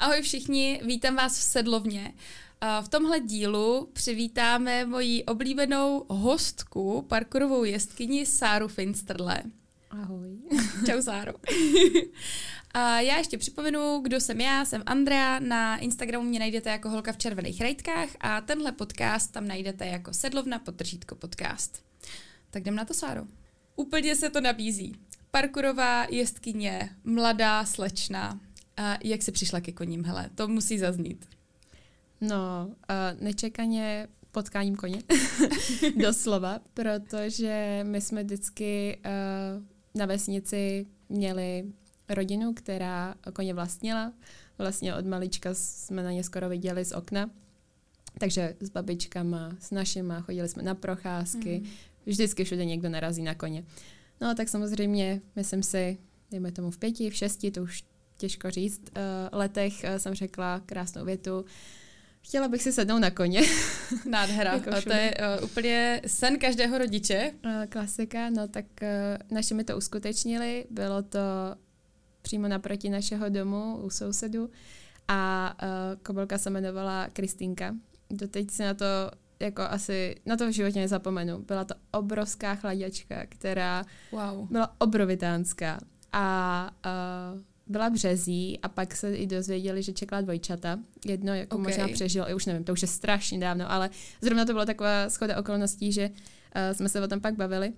Ahoj všichni, vítám vás v Sedlovně. V tomhle dílu přivítáme moji oblíbenou hostku, parkourovou jestkyni Sáru Finsterle. Ahoj. Čau Sáro. A já ještě připomenu, kdo jsem já, jsem Andrea, na Instagramu mě najdete jako holka v červených rajtkách a tenhle podcast tam najdete jako sedlovna podržítko podcast. Tak jdem na to, Sáro. Úplně se to nabízí. Parkurová jestkyně, mladá slečna. A jak se přišla ke koním, hele, to musí zaznít. No, uh, nečekaně potkáním koně, doslova, protože my jsme vždycky uh, na vesnici měli rodinu, která koně vlastnila. Vlastně od malička jsme na ně skoro viděli z okna. Takže s babičkama, s našima, chodili jsme na procházky, mm. vždycky všude někdo narazí na koně. No tak samozřejmě, myslím si, dejme tomu v pěti, v šesti, to už těžko říct, uh, letech uh, jsem řekla krásnou větu, Chtěla bych si sednout na koně. Nádhera. jako a to je uh, úplně sen každého rodiče. Uh, klasika, no tak uh, naši mi to uskutečnili. Bylo to přímo naproti našeho domu u sousedu a uh, kobylka se jmenovala Kristýnka. Doteď si na to jako asi na to v životě nezapomenu. Byla to obrovská chladěčka, která wow. byla obrovitánská a uh, byla březí a pak se i dozvěděli, že čekala dvojčata. Jedno jako okay. možná přežil, už nevím, to už je strašně dávno, ale zrovna to byla taková schoda okolností, že uh, jsme se o tom pak bavili.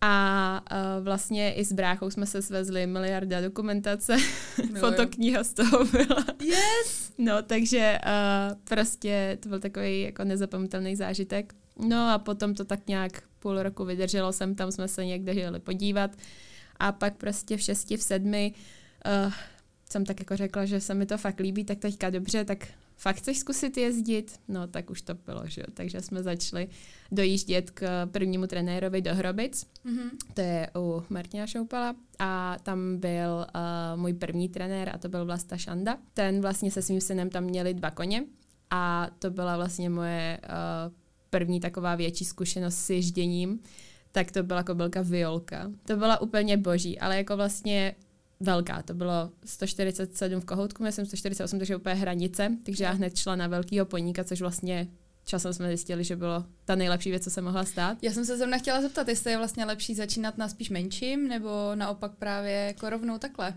A uh, vlastně i s bráchou jsme se svezli miliarda dokumentace, fotokniha z toho byla. Yes! No, takže uh, prostě to byl takový jako nezapomenutelný zážitek. No a potom to tak nějak půl roku vydrželo jsem, tam jsme se někde jeli podívat. A pak prostě v šesti, v sedmi uh, jsem tak jako řekla, že se mi to fakt líbí, tak teďka dobře, tak fakt chceš zkusit jezdit? No tak už to bylo, že jo. Takže jsme začali dojíždět k prvnímu trenérovi do Hrobic, mm-hmm. to je u Martina Šoupala a tam byl uh, můj první trenér a to byl Vlasta Šanda. Ten vlastně se svým synem tam měli dva koně a to byla vlastně moje uh, první taková větší zkušenost s ježděním tak to byla kobylka Violka. To byla úplně boží, ale jako vlastně velká, to bylo 147 v kohoutku, já jsem 148, takže úplně hranice, takže já hned šla na velkýho poníka, což vlastně časem jsme zjistili, že bylo ta nejlepší věc, co se mohla stát. Já jsem se zrovna chtěla zeptat, jestli je vlastně lepší začínat na spíš menším, nebo naopak právě jako rovnou takhle.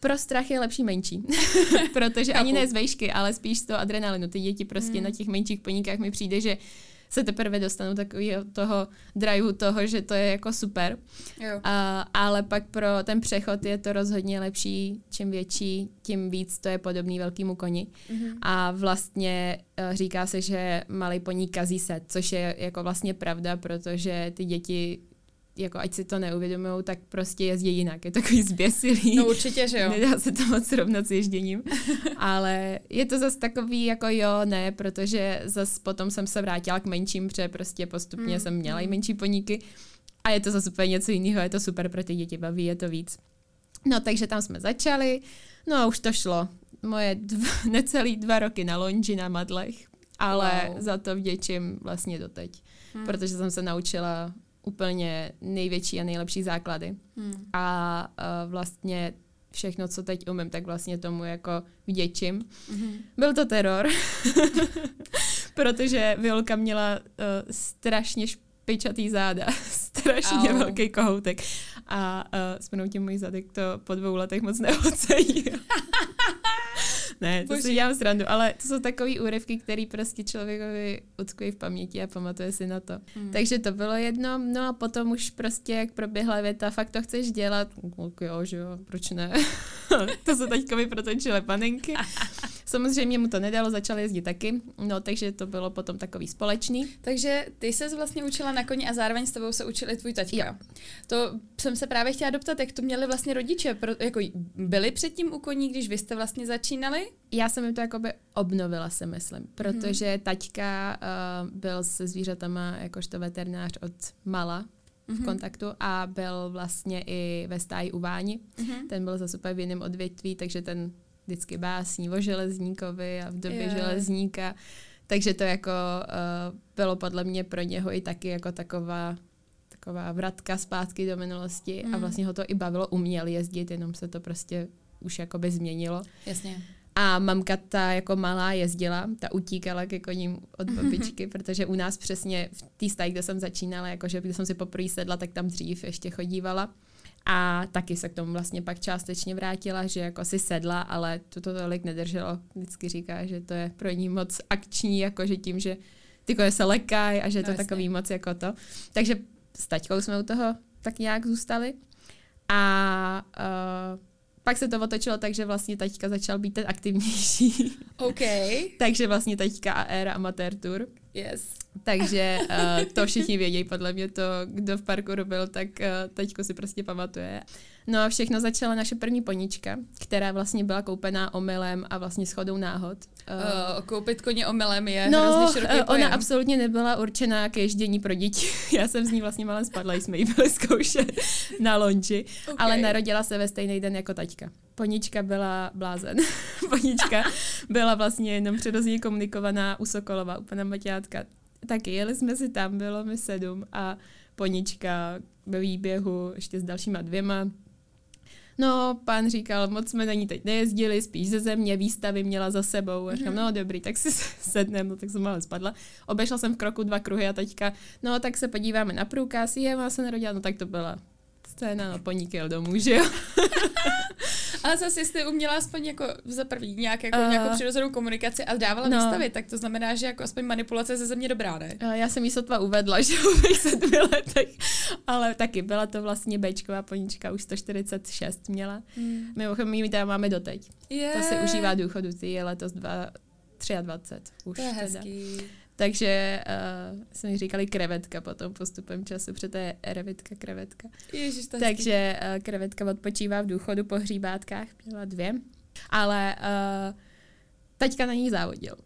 Pro strach je lepší menší, protože ani ne z vejšky, ale spíš z toho adrenalinu. Ty děti prostě hmm. na těch menších poníkách mi přijde, že se teprve dostanu takového toho driveu toho, že to je jako super. Jo. A, ale pak pro ten přechod je to rozhodně lepší, čím větší, tím víc to je podobný velkému koni. Mm-hmm. A vlastně uh, říká se, že malý poní kazí se, což je jako vlastně pravda, protože ty děti jako ať si to neuvědomují, tak prostě jezdí jinak. Je takový zběsilý. No určitě, že jo. Nedá se to moc srovnat s ježděním. Ale je to zase takový jako jo, ne, protože zase potom jsem se vrátila k menším, protože prostě postupně hmm. jsem měla i hmm. menší poníky. A je to zase úplně něco jiného, je to super pro ty děti, baví je to víc. No takže tam jsme začali, no a už to šlo. Moje dva, necelý dva roky na lonži na madlech, ale wow. za to vděčím vlastně doteď, hmm. protože jsem se naučila úplně největší a nejlepší základy. Hmm. A uh, vlastně všechno, co teď umím, tak vlastně tomu jako vděčím. Mm-hmm. Byl to teror, protože Violka měla uh, strašně špičatý záda, strašně Au. velký kohoutek a uh, s můj zadek to po dvou letech moc neocenil. ne, to Boží. si dělám srandu, ale to jsou takové úryvky, které prostě člověkovi utkví v paměti a pamatuje si na to. Hmm. Takže to bylo jedno, no a potom už prostě, jak proběhla věta, fakt to chceš dělat, ok, jo, že jo, proč ne? to se teďkovi protočily panenky. Samozřejmě mu to nedalo, začal jezdit taky, no takže to bylo potom takový společný. Takže ty se vlastně učila na koni a zároveň s tebou se učili tvůj taťka. Jo. To jsem se právě chtěla doptat, jak to měli vlastně rodiče, pro, jako byli předtím u koní, když vy jste vlastně začínali? Já jsem jim to jakoby obnovila, si myslím, protože hmm. taťka uh, byl se zvířatama jakožto veterinář od mala v mm-hmm. kontaktu a byl vlastně i ve stáji u Váni. Mm-hmm. Ten byl zase úplně v jiném odvětví, takže ten vždycky básní o železníkovi a v době yeah. železníka. Takže to jako uh, bylo podle mě pro něho i taky jako taková taková vratka zpátky do minulosti mm. a vlastně ho to i bavilo, uměl jezdit, jenom se to prostě už jakoby změnilo. Jasně. A mamka ta jako malá jezdila, ta utíkala ke koním od babičky, protože u nás přesně v té stáji, kde jsem začínala, jakože když jsem si poprvé sedla, tak tam dřív ještě chodívala. A taky se k tomu vlastně pak částečně vrátila, že jako si sedla, ale to to tolik nedrželo. Vždycky říká, že to je pro ní moc akční, jako že tím, že ty koně se lekají a že to no, takový moc jako to. Takže s taťkou jsme u toho tak nějak zůstali. A uh, pak se to otočilo tak, že vlastně taťka začal být ten aktivnější. OK. Takže vlastně taťka a éra amatér tour. Yes. Takže uh, to všichni vědějí, podle mě to, kdo v parku robil, tak uh, teďko si prostě pamatuje. No a všechno začala naše první ponička, která vlastně byla koupená omylem a vlastně shodou náhod. Uh, koupit koně omylem je no, hrozně široký uh, ona absolutně nebyla určená k ježdění pro děti. Já jsem z ní vlastně malem spadla, jsme ji byli zkoušet na lonži, okay. ale narodila se ve stejný den jako taťka. Ponička byla blázen. Ponička byla vlastně jenom přirozeně komunikovaná u Sokolova, u pana Matějátka. Taky jeli jsme si tam, bylo mi sedm a Ponička ve výběhu ještě s dalšíma dvěma No, pán říkal, moc jsme na ní teď nejezdili, spíš ze země, výstavy měla za sebou. A říkám, mm-hmm. no dobrý, tak si sednem, no tak jsem malé spadla. Obešla jsem v kroku dva kruhy a teďka, no tak se podíváme na průkaz, je, má se narodila, no tak to byla scéna, no poník jel domů, že jo. Ale zase jste uměla aspoň jako za první nějak, jako, uh, nějakou přirozenou komunikaci a dávala no. výstavy, tak to znamená, že jako aspoň manipulace ze země dobrá, ne? Uh, já jsem jí sotva uvedla, že v sedmi letech, ale taky byla to vlastně Bčková ponička, už 146 měla. Hmm. Mimochodem, my tam máme doteď. Yeah. To se užívá důchodu, ty je letos dva, 23 už. To je hezký. Teda. Takže uh, jsme říkali krevetka potom postupem času, protože to je revitka, krevetka. Ježiš, to Takže uh, krevetka odpočívá v důchodu po hříbátkách, měla dvě. Ale uh, teďka na ní závodil.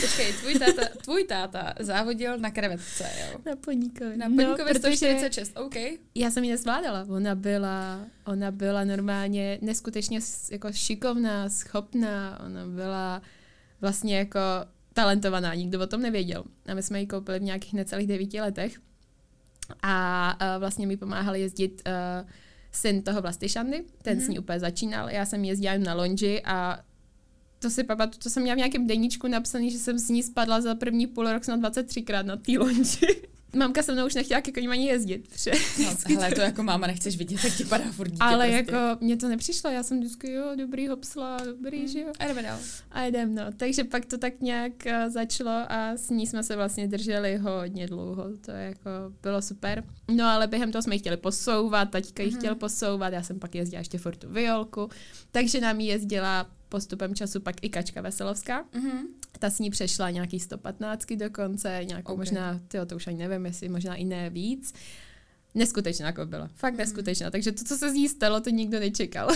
Počkej, tvůj táta, tvůj táta závodil na krevetce, jo? Na poníkovi. Na poníkovi no, 146, OK. Já jsem ji nezvládala. Ona byla, ona byla normálně neskutečně jako šikovná, schopná. Ona byla vlastně jako talentovaná, nikdo o tom nevěděl. A my jsme ji koupili v nějakých necelých devíti letech. A uh, vlastně mi pomáhal jezdit uh, syn toho Vlasty Šandy, ten mm-hmm. s ní úplně začínal. Já jsem jezdila jen na lonži a to si pamatuju, to jsem měla v nějakém deníčku napsaný, že jsem s ní spadla za první půl rok snad 23krát na té lonži mamka se mnou už nechtěla ke koním ani jezdit. Pře. No, hele, to jako máma nechceš vidět, tak ti padá furt dítě Ale prostě. jako mně to nepřišlo, já jsem vždycky, jo, dobrý hopsla, dobrý, mm. že jo. A jdeme dál. A jdem, no. Takže pak to tak nějak uh, začalo a s ní jsme se vlastně drželi hodně dlouho, to jako bylo super. No ale během toho jsme ji chtěli posouvat, taťka ji mm. chtěl posouvat, já jsem pak jezdila ještě furt tu violku, takže nám jezdila postupem času pak i Kačka Veselovská. Mm-hmm. Ta s ní přešla nějaký 115 dokonce, nějakou okay. možná, tyjo, to už ani nevím, jestli možná i ne víc. Neskutečná jako byla. Fakt mm-hmm. neskutečná. Takže to, co se z ní stalo, to nikdo nečekal.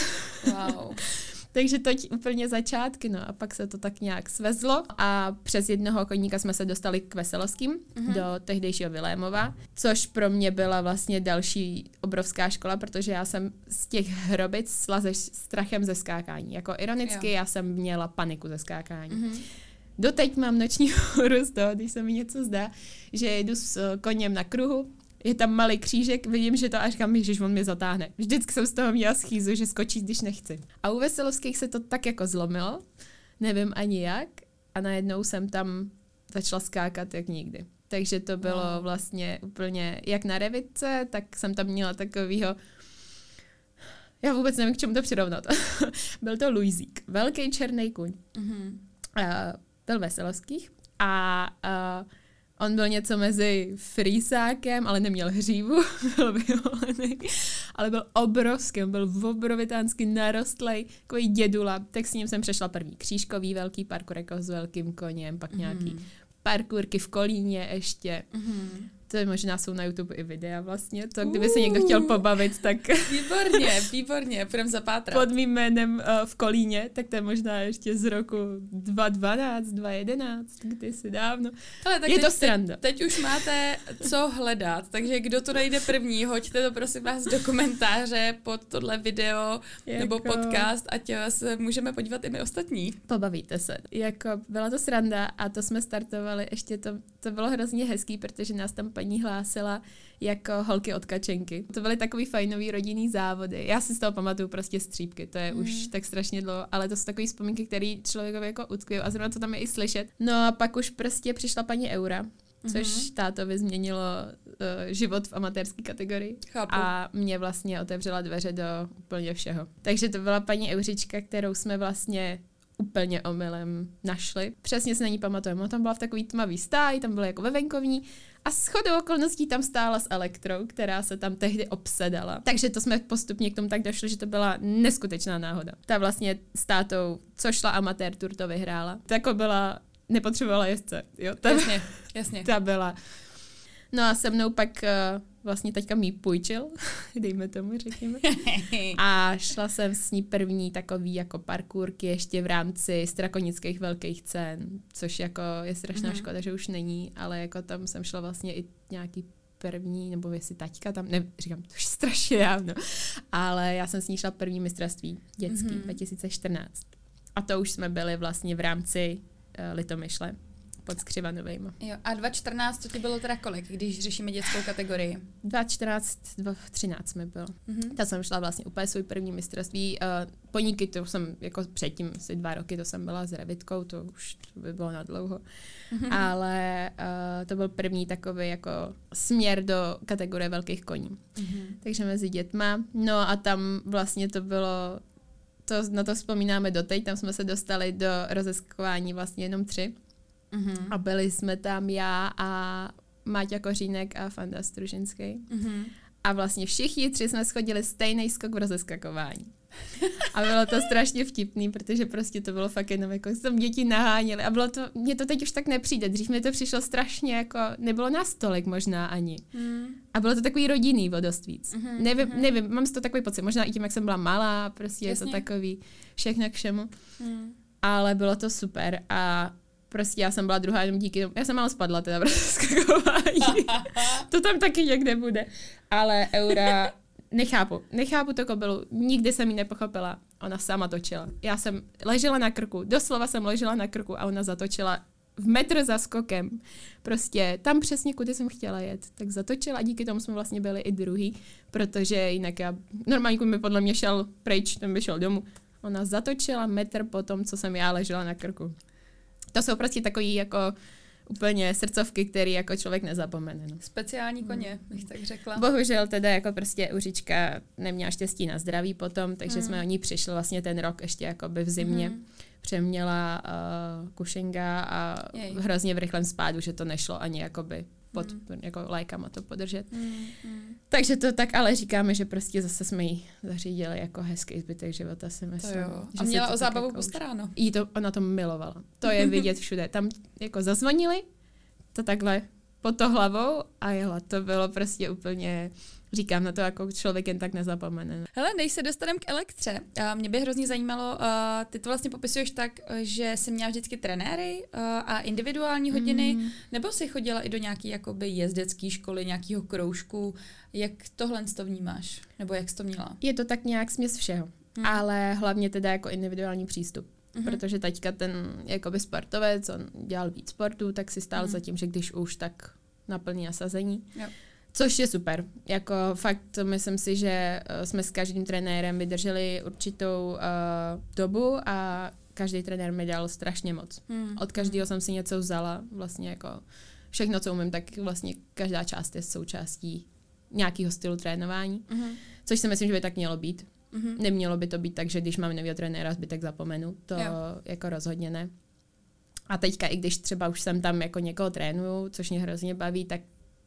Wow. Takže to úplně začátky, no a pak se to tak nějak svezlo a přes jednoho koníka jsme se dostali k Veselovským mm-hmm. do tehdejšího Vilémova, což pro mě byla vlastně další obrovská škola, protože já jsem z těch hrobic sla se strachem ze skákání. Jako ironicky jo. já jsem měla paniku ze skákání. Mm-hmm. Doteď mám noční hůru z toho, když se mi něco zdá, že jdu s koněm na kruhu, je tam malý křížek, vidím, že to až kam že on mě zatáhne. Vždycky jsem z toho měla schýzu, že skočí, když nechci. A u Veselovských se to tak jako zlomilo, nevím ani jak, a najednou jsem tam začala skákat jak nikdy. Takže to bylo vlastně úplně jak na revitce, tak jsem tam měla takovýho já vůbec nevím, k čemu to přirovnat. byl to Luizík, velký černý kuň. Mm-hmm. Uh, byl Veselovských a uh, On byl něco mezi frýsákem, ale neměl hřívu, byl vyholený, ale byl obrovský, byl obrovitánsky narostlej, takový dědula. Tak s ním jsem přešla první křížkový velký parkour jako s velkým koněm, pak nějaký mm. parkourky v Kolíně ještě. Mm to možná jsou na YouTube i videa vlastně, to kdyby se někdo chtěl pobavit, tak... Výborně, výborně, půjdem zapátrat. Pod mým jménem uh, v Kolíně, tak to je možná ještě z roku 2012, 2011, kdysi dávno. Ale tak je teď, to sranda. Teď, teď už máte co hledat, takže kdo to najde první, hoďte to prosím vás do komentáře pod tohle video jako... nebo podcast, ať se můžeme podívat i my ostatní. Pobavíte se. Jako byla to sranda a to jsme startovali, ještě to, to bylo hrozně hezký, protože nás tam paní hlásila jako holky od kačenky. To byly takový fajnový rodinný závody. Já si z toho pamatuju prostě střípky, to je mm. už tak strašně dlouho, ale to jsou takové vzpomínky, které člověkovi jako utkvějí a zrovna to tam je i slyšet. No a pak už prostě přišla paní Eura, což mm-hmm. tátovi změnilo uh, život v amatérské kategorii. Chápu. A mě vlastně otevřela dveře do úplně všeho. Takže to byla paní Euřička, kterou jsme vlastně úplně omylem našli. Přesně se na ní pamatujeme. Ona tam byla v takový tmavý stáj, tam byla jako ve venkovní a s chodou okolností tam stála s elektrou, která se tam tehdy obsedala. Takže to jsme postupně k tomu tak došli, že to byla neskutečná náhoda. Ta vlastně s tátou, co šla amatér tour, to vyhrála. To jako byla, nepotřebovala jezdce. Jo? Ta, Jasně, jasně. ta byla. No a se mnou pak uh, vlastně teďka mi půjčil, dejme tomu, řekněme. A šla jsem s ní první takový jako parkourky ještě v rámci strakonických velkých cen, což jako je strašná mm-hmm. škoda, že už není, ale jako tam jsem šla vlastně i nějaký první, nebo jestli taťka tam, ne, říkám, to už strašně dávno, ale já jsem s ní šla první mistrovství dětský mm-hmm. 2014. A to už jsme byli vlastně v rámci uh, Litomyšle pod Skřivanovejma. Jo, a 2014 to ti bylo teda kolik, když řešíme dětskou kategorii? 2014, 2013 mi bylo. Mm-hmm. Ta jsem šla vlastně úplně svůj první mistrovství. Uh, poníky to jsem jako předtím, asi dva roky, to jsem byla s Revitkou, to už to by bylo na dlouho. Mm-hmm. Ale uh, to byl první takový jako směr do kategorie velkých koní. Mm-hmm. Takže mezi dětma. No a tam vlastně to bylo to, na to vzpomínáme doteď, tam jsme se dostali do rozeskování vlastně jenom tři. Mm-hmm. A byli jsme tam já a Máťa Kořínek a Fanda Stružinský. Mm-hmm. A vlastně všichni tři jsme schodili stejný skok v rozeskakování. A bylo to strašně vtipný, protože prostě to bylo fakt jenom jako se tam děti naháněly a bylo to, mně to teď už tak nepřijde, dřív mi to přišlo strašně jako, nebylo nás tolik možná ani. Mm. A bylo to takový rodinný o dost víc. Mm-hmm, nevím, mm-hmm. nevím, mám z to takový pocit, možná i tím, jak jsem byla malá, prostě Jasně. je to takový všechno k všemu. Mm. Ale bylo to super a prostě já jsem byla druhá jenom díky tomu, já jsem málo spadla teda v skakování. to tam taky někde bude. Ale Eura, nechápu, nechápu to kobelu, nikdy jsem ji nepochopila. Ona sama točila. Já jsem ležela na krku, doslova jsem ležela na krku a ona zatočila v metr za skokem. Prostě tam přesně, kudy jsem chtěla jet. Tak zatočila a díky tomu jsme vlastně byli i druhý, protože jinak já, normálně mi podle mě šel pryč, ten by šel domů. Ona zatočila metr po tom, co jsem já ležela na krku to jsou prostě takový jako úplně srdcovky, který jako člověk nezapomene. No. Speciální koně, mm. bych tak řekla. Bohužel teda jako prostě Uřička neměla štěstí na zdraví potom, takže mm. jsme o ní přišli vlastně ten rok ještě jako by v zimě. Mm. Přeměla uh, kušenga a Jej. hrozně v rychlém spádu, že to nešlo ani jakoby pod mm. jako lékama to podržet. Mm, mm. Takže to tak ale říkáme, že prostě zase jsme jí zařídili jako hezký zbytek života, si myslím. To jo. A měla o zábavu jako postaráno. Jí to, ona to milovala. To je vidět všude. Tam jako zazvonili, to takhle pod to hlavou a jela. To bylo prostě úplně říkám na to, jako člověk jen tak nezapomene. Hele, než se dostaneme k elektře, mě by hrozně zajímalo, ty to vlastně popisuješ tak, že jsi měla vždycky trenéry a individuální hodiny, mm. nebo jsi chodila i do nějaké jakoby jezdecké školy, nějakého kroužku, jak tohle to vnímáš, nebo jak jsi to měla? Je to tak nějak směs všeho, mm. ale hlavně teda jako individuální přístup. Mm-hmm. Protože teďka ten jakoby sportovec, on dělal víc sportu, tak si stál mm-hmm. za tím, že když už, tak naplní nasazení. Yep. Což je super. Jako fakt myslím si, že uh, jsme s každým trenérem vydrželi určitou uh, dobu a každý trenér mi dal strašně moc. Hmm. Od každého jsem si něco vzala. Vlastně jako všechno, co umím, tak vlastně každá část je součástí nějakého stylu trénování. Mm-hmm. Což si myslím, že by tak mělo být. Mm-hmm. Nemělo by to být tak, že když mám nového trenéra, zbytek zapomenu. To jo. jako rozhodně ne. A teďka, i když třeba už jsem tam jako někoho trénuju, což mě hrozně baví, tak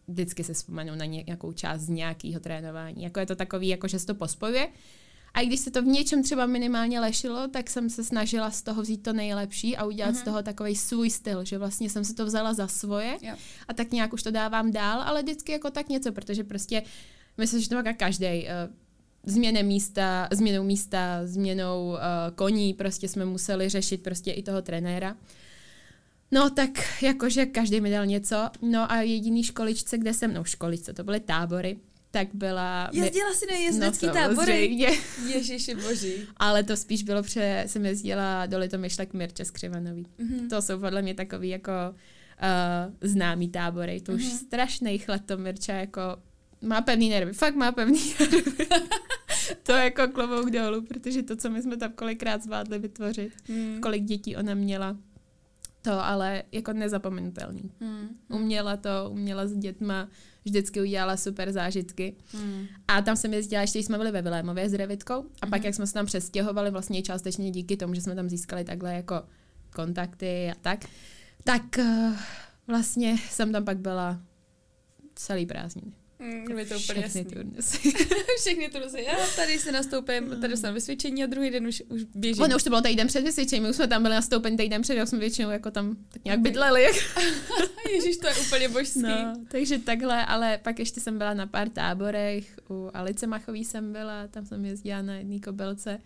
vždycky se vzpomenu na nějakou část z nějakého trénování. Jako je to takový, jako že se to pospojuje. A i když se to v něčem třeba minimálně lešilo, tak jsem se snažila z toho vzít to nejlepší a udělat mm-hmm. z mhm. toho takový svůj styl, že vlastně jsem se to vzala za svoje jo. a tak nějak už to dávám dál, ale vždycky jako tak něco, protože prostě myslím, že to má každý. Uh, změny místa, změnou místa, změnou uh, koní, prostě jsme museli řešit prostě i toho trenéra. No tak jakože každý mi dal něco. No a jediný školičce, kde jsem, no školičce, to byly tábory, tak byla... Jezdila si na jezdecký no, tábory? Ježiši boží. Ale to spíš bylo, protože jsem jezdila do Litomyšle k Mirče Skřivanový. Mm-hmm. To jsou podle mě takový jako známý tábory. To už mm-hmm. strašný chlad to Mirča jako má pevný nervy, fakt má pevný nervy. to je jako klobouk dolů, protože to, co my jsme tam kolikrát zvládli vytvořit, mm. kolik dětí ona měla, to ale jako nezapomenutelný. Mm. Uměla to, uměla s dětma, vždycky udělala super zážitky. Mm. A tam jsem jezdila, ještě jsme byli ve Vilémově s Revitkou a mm. pak, jak jsme se tam přestěhovali, vlastně částečně díky tomu, že jsme tam získali takhle jako kontakty a tak, tak uh, vlastně jsem tam pak byla celý prázdniny. Mm, je to úplně Všechny turnusy. Všechny turnusy. Já tady se nastoupím, tady dostanu vysvědčení a druhý den už, už běží. Ono už to bylo týden před vysvědčením, my už jsme tam byli nastoupeni týden před, jak jsme většinou jako tam tak nějak bydleli. Ježíš, to je úplně božský. No, takže takhle, ale pak ještě jsem byla na pár táborech, u Alice Machový jsem byla, tam jsem jezdila na jedné kobelce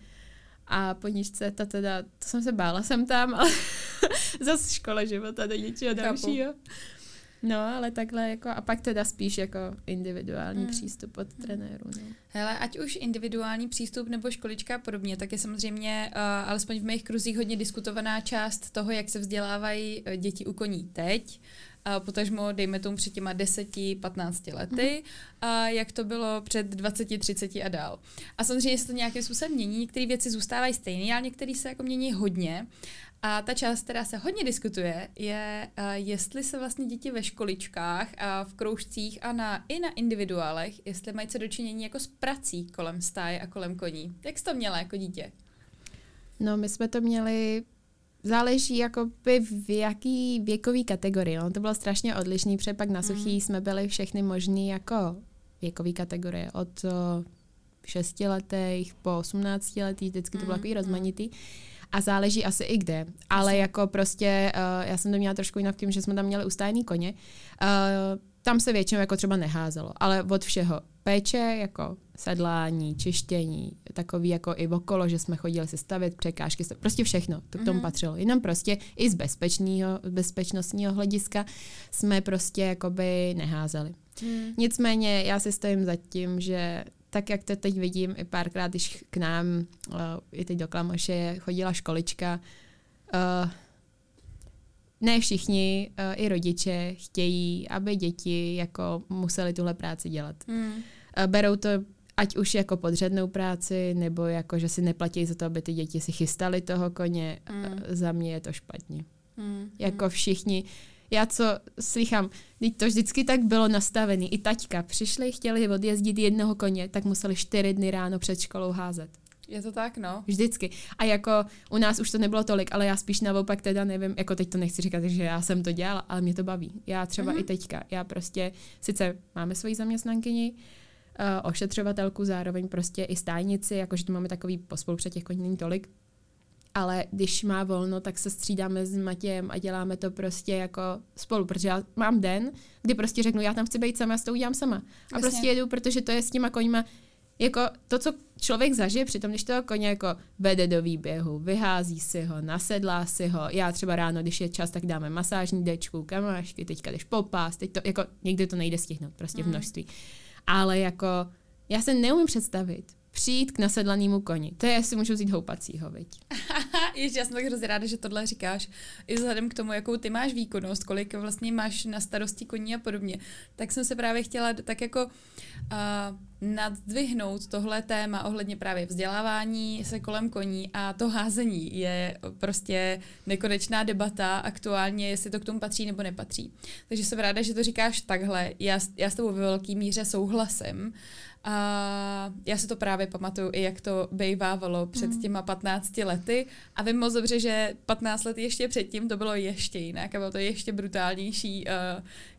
a poničce, ta teda, to jsem se bála jsem tam, ale zase škola života do něčeho dalšího. No, ale takhle jako, a pak teda spíš jako individuální mm. přístup od mm. trenéru. No. Hele, ať už individuální přístup nebo školička a podobně, tak je samozřejmě, uh, alespoň v mých kruzích, hodně diskutovaná část toho, jak se vzdělávají uh, děti u koní teď, a potažmo, dejme tomu před těma 10-15 lety, mm. a jak to bylo před 20, 30 a dál. A samozřejmě se to nějakým způsobem mění, některé věci zůstávají stejné, ale některé se jako mění hodně. A ta část, která se hodně diskutuje, je, uh, jestli se vlastně děti ve školičkách a v kroužcích a na, i na individuálech, jestli mají co dočinění jako s prací kolem stáje a kolem koní. Jak jsi to měla jako dítě? No, my jsme to měli záleží jakoby v jaký věkový kategorii. No, to bylo strašně odlišný, protože pak na suchý mm. jsme byli všechny možný jako věkový kategorie. Od šestiletých po 18 letých, vždycky to bylo mm. takový rozmanitý. A záleží asi i kde. Ale jako prostě, uh, já jsem to měla trošku jinak tím, že jsme tam měli ustájený koně. Uh, tam se většinou jako třeba neházelo, ale od všeho. Péče, jako sedlání, čištění, takový jako i okolo, že jsme chodili se stavit překážky, prostě všechno, to k tomu mm-hmm. patřilo. Jenom prostě i z bezpečného, bezpečnostního hlediska jsme prostě jakoby neházeli. Mm. Nicméně já si stojím za tím, že tak, jak to teď vidím i párkrát, když k nám, uh, i teď do Klamoše, chodila školička, uh, ne všichni, uh, i rodiče chtějí, aby děti jako museli tuhle práci dělat. Mm. Uh, berou to ať už jako podřadnou práci, nebo jako, že si neplatí za to, aby ty děti si chystali toho koně. Mm. Uh, za mě je to špatně. Mm. Jako všichni, já co slychám, teď to vždycky tak bylo nastavený. I taťka přišli, chtěli odjezdit jednoho koně, tak museli čtyři dny ráno před školou házet. Je to tak, no. Vždycky. A jako u nás už to nebylo tolik, ale já spíš naopak teda nevím, jako teď to nechci říkat, že já jsem to dělala, ale mě to baví. Já třeba mm-hmm. i teďka, já prostě, sice máme svoji zaměstnankyni, uh, ošetřovatelku, zároveň prostě i stájnici, jakože tu máme takový pospolupřed těch koní není tolik, ale když má volno, tak se střídáme s Matějem a děláme to prostě jako spolu, protože já mám den, kdy prostě řeknu, já tam chci být sama, já to udělám sama. A Jasně. prostě jedu, protože to je s těma koňma, jako to, co člověk zažije přitom, když toho koně jako vede do výběhu, vyhází si ho, nasedlá si ho, já třeba ráno, když je čas, tak dáme masážní dečku, kamášky, teďka jdeš popás, teď to, jako někdy to nejde stihnout, prostě mm. v množství. Ale jako já se neumím představit, přijít k nasedlanému koni. To je, jestli můžu vzít houpacího, viď? Ještě já jsem tak hrozně ráda, že tohle říkáš. I vzhledem k tomu, jakou ty máš výkonnost, kolik vlastně máš na starosti koní a podobně, tak jsem se právě chtěla tak jako uh, nadvihnout tohle téma ohledně právě vzdělávání se kolem koní a to házení je prostě nekonečná debata aktuálně, jestli to k tomu patří nebo nepatří. Takže jsem ráda, že to říkáš takhle. Já, já s tebou ve velké míře souhlasím. A já si to právě pamatuju i jak to bejvávalo před mm. těma 15 lety a vím moc dobře, že 15 let ještě předtím to bylo ještě jinak a bylo to ještě brutálnější,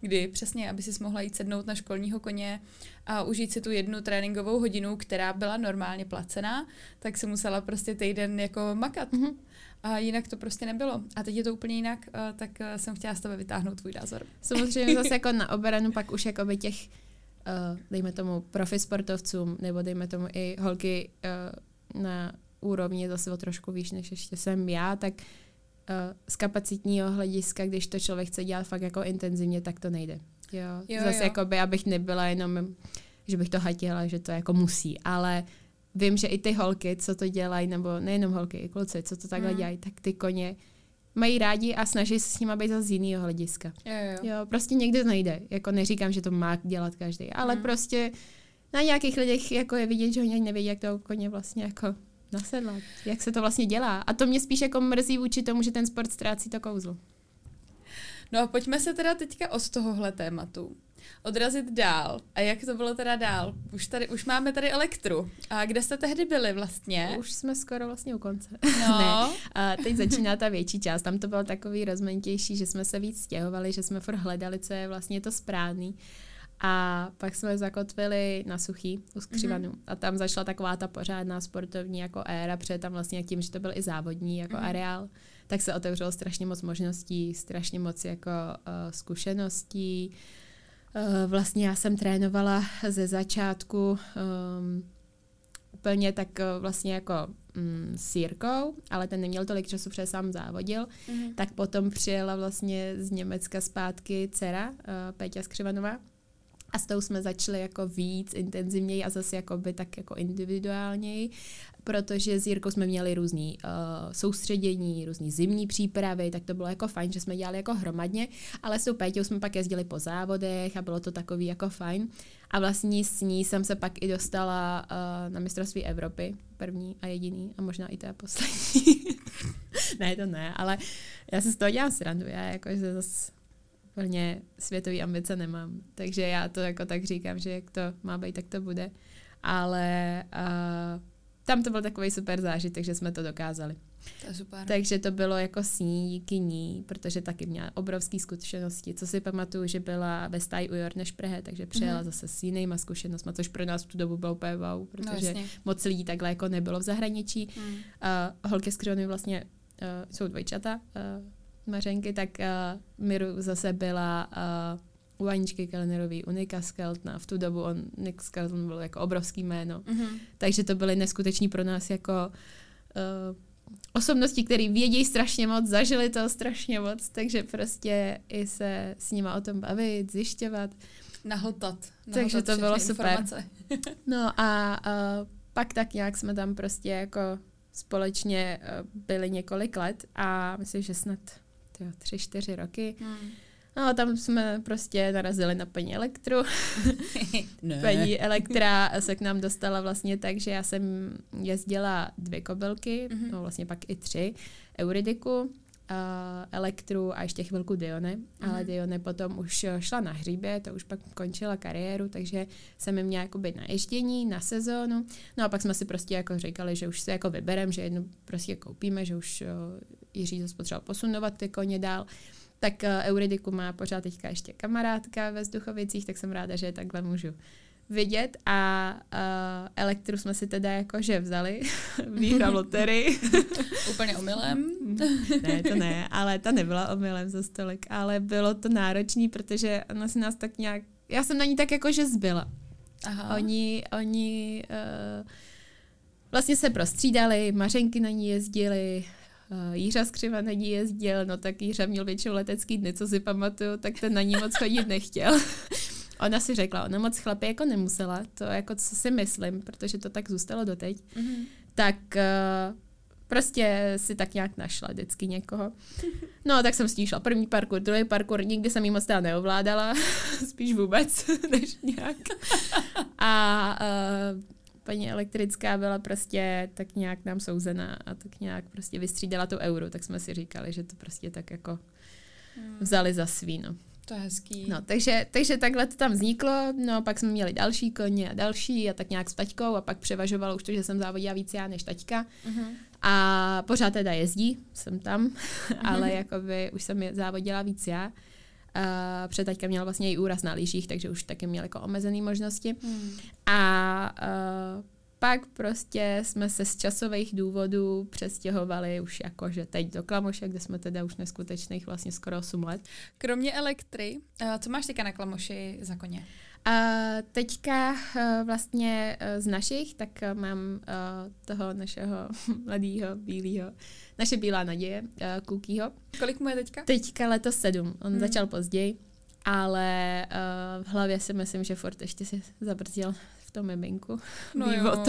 kdy přesně, aby si mohla jít sednout na školního koně a užít si tu jednu tréninkovou hodinu, která byla normálně placená, tak se musela prostě týden jako makat. Mm-hmm. A jinak to prostě nebylo. A teď je to úplně jinak, tak jsem chtěla z tebe vytáhnout tvůj názor. Samozřejmě zase jako na obranu pak už jako by těch dejme tomu profi sportovcům, nebo dejme tomu i holky uh, na úrovni zase o trošku výš, než ještě jsem já, tak uh, z kapacitního hlediska, když to člověk chce dělat fakt jako intenzivně, tak to nejde. Jo, jo zase jako by, abych nebyla jenom, že bych to hatila, že to jako musí, ale vím, že i ty holky, co to dělají, nebo nejenom holky, i kluci, co to takhle mm. dělají, tak ty koně mají rádi a snaží se s nimi být z jiného hlediska. Jo, jo. Jo, prostě někdy to nejde. Jako neříkám, že to má dělat každý, ale Hmm. prostě na nějakých lidech jako je vidět, že oni nevědí, jak to koně vlastně jako nasedlat, jak se to vlastně dělá. A to mě spíš jako mrzí vůči tomu, že ten sport ztrácí to kouzlo. No a pojďme se teda teďka od tohohle tématu odrazit dál. A jak to bylo teda dál? Už, tady, už máme tady elektru. A kde jste tehdy byli vlastně? Už jsme skoro vlastně u konce. No. ne. A teď začíná ta větší část. Tam to bylo takový rozmanitější, že jsme se víc stěhovali, že jsme furt hledali, co je vlastně to správný. A pak jsme zakotvili na suchý u skřivanu. Mm-hmm. A tam začala taková ta pořádná sportovní jako éra, protože tam vlastně tím, že to byl i závodní jako mm-hmm. areál, tak se otevřelo strašně moc možností, strašně moc jako uh, zkušeností. Uh, vlastně já jsem trénovala ze začátku um, úplně tak uh, vlastně jako mm, s Jirkou, ale ten neměl tolik času, protože sám závodil, Mhm. tak potom přijela vlastně z Německa zpátky dcera, uh, Péťa Skřivanová, a s tou jsme začali jako víc intenzivněji a zase jakoby tak jako individuálněji, protože s Jirkou jsme měli různý uh, soustředění, různý zimní přípravy, tak to bylo jako fajn, že jsme dělali jako hromadně, ale s tou Péťou jsme pak jezdili po závodech a bylo to takový jako fajn. A vlastně s ní jsem se pak i dostala uh, na mistrovství Evropy, první a jediný a možná i ta poslední. ne, to ne, ale já se z toho dělám srandu, já jakože zase úplně světový ambice nemám. Takže já to jako tak říkám, že jak to má být, tak to bude. Ale uh, tam to byl takový super zážitek, že jsme to dokázali. To je super. Takže to bylo jako s ní, díky ní, protože taky měla obrovské zkušenosti. Co si pamatuju, že byla ve stáji u Jorneš Prehe, takže přijela mm-hmm. zase s jinýma zkušenostmi, což pro nás v tu dobu bylo úplně wow, protože jasně. moc lidí takhle jako nebylo v zahraničí. Mm. Uh, holky z Křivony vlastně uh, jsou dvojčata, uh, Mařenky, tak uh, Miru zase byla uh, u Aničky Kellnerový, u Nika Skeltna. V tu dobu on, Nick Skelton byl jako obrovský jméno. Mhm. Takže to byly neskuteční pro nás jako uh, osobnosti, které vědí strašně moc, zažili to strašně moc, takže prostě i se s nima o tom bavit, zjišťovat. Nahltat. Takže nahltat to bylo super. informace. No a uh, pak tak nějak jsme tam prostě jako společně uh, byli několik let a myslím, že snad tyjo, tři, čtyři roky. Hmm. No a tam jsme prostě narazili na paní Elektru. Paní Elektra se k nám dostala vlastně tak, že já jsem jezdila dvě kobylky, Mhm. mm-hmm. no vlastně pak i tři, Euridiku, uh, Elektru a ještě chvilku Dione, mm-hmm. ale Dione potom už šla na hříbě, to už pak končila kariéru, takže jsem jim měla jakoby na ježdění, na sezónu, no a pak jsme si prostě jako říkali, že už se jako vyberem, že jednu prostě koupíme, že už uh, Jiří zase potřeboval posunovat ty koně dál, tak uh, Euridiku má pořád teďka ještě kamarádka ve Vzduchovicích, tak jsem ráda, že je takhle můžu vidět a uh, elektru jsme si teda jakože vzali, výhra v loterii. Úplně omylem. ne, to ne, ale ta nebyla omylem za stolik, ale bylo to náročný, protože ona si nás tak nějak, já jsem na ní tak jakože zbyla. Aha. Oni, oni uh, vlastně se prostřídali, Mařenky na ní jezdili, uh, Jířa Skřiva na ní jezdil, no tak Jířa měl většinou letecký dny, co si pamatuju, tak ten na ní moc chodit nechtěl. Ona si řekla, ona moc chlapy jako nemusela, to jako co si myslím, protože to tak zůstalo doteď, Mhm. tak uh, prostě si tak nějak našla vždycky někoho. No, tak jsem s ní šla první parkour, druhý parkour, nikdy jsem jí moc teda neovládala, spíš vůbec, než nějak. A uh, paní elektrická byla prostě tak nějak nám souzená a tak nějak prostě vystřídala tu euro, tak jsme si říkali, že to prostě tak jako vzali za svý, no. To je hezký. No, takže, takže takhle to tam vzniklo, no pak jsme měli další koně a další a tak nějak s taťkou a pak převažovalo už to, že jsem závodila víc já než taťka Mhm. a pořád teda jezdí, jsem tam, ale jakoby už jsem závodila víc já. Uh, před taťka měla vlastně i úraz na lyžích, takže už taky měl jako omezené možnosti. Hmm. A uh, pak prostě jsme se z časových důvodů přestěhovali už jakože teď do Klamoše, kde jsme teda už neskutečných vlastně skoro 8 let. Kromě elektry, eh, co máš teďka na klamoši za koně? A teďka uh, vlastně uh, z našich, tak uh, mám uh, toho našeho mladého, bílého, naše bílá naděje, uh, Kukýho. Kolik mu je teďka? Teďka letos sedm, on Hmm. začal později, ale uh, v hlavě si myslím, že furt ještě si zabrzdil v tom miminku. No jo.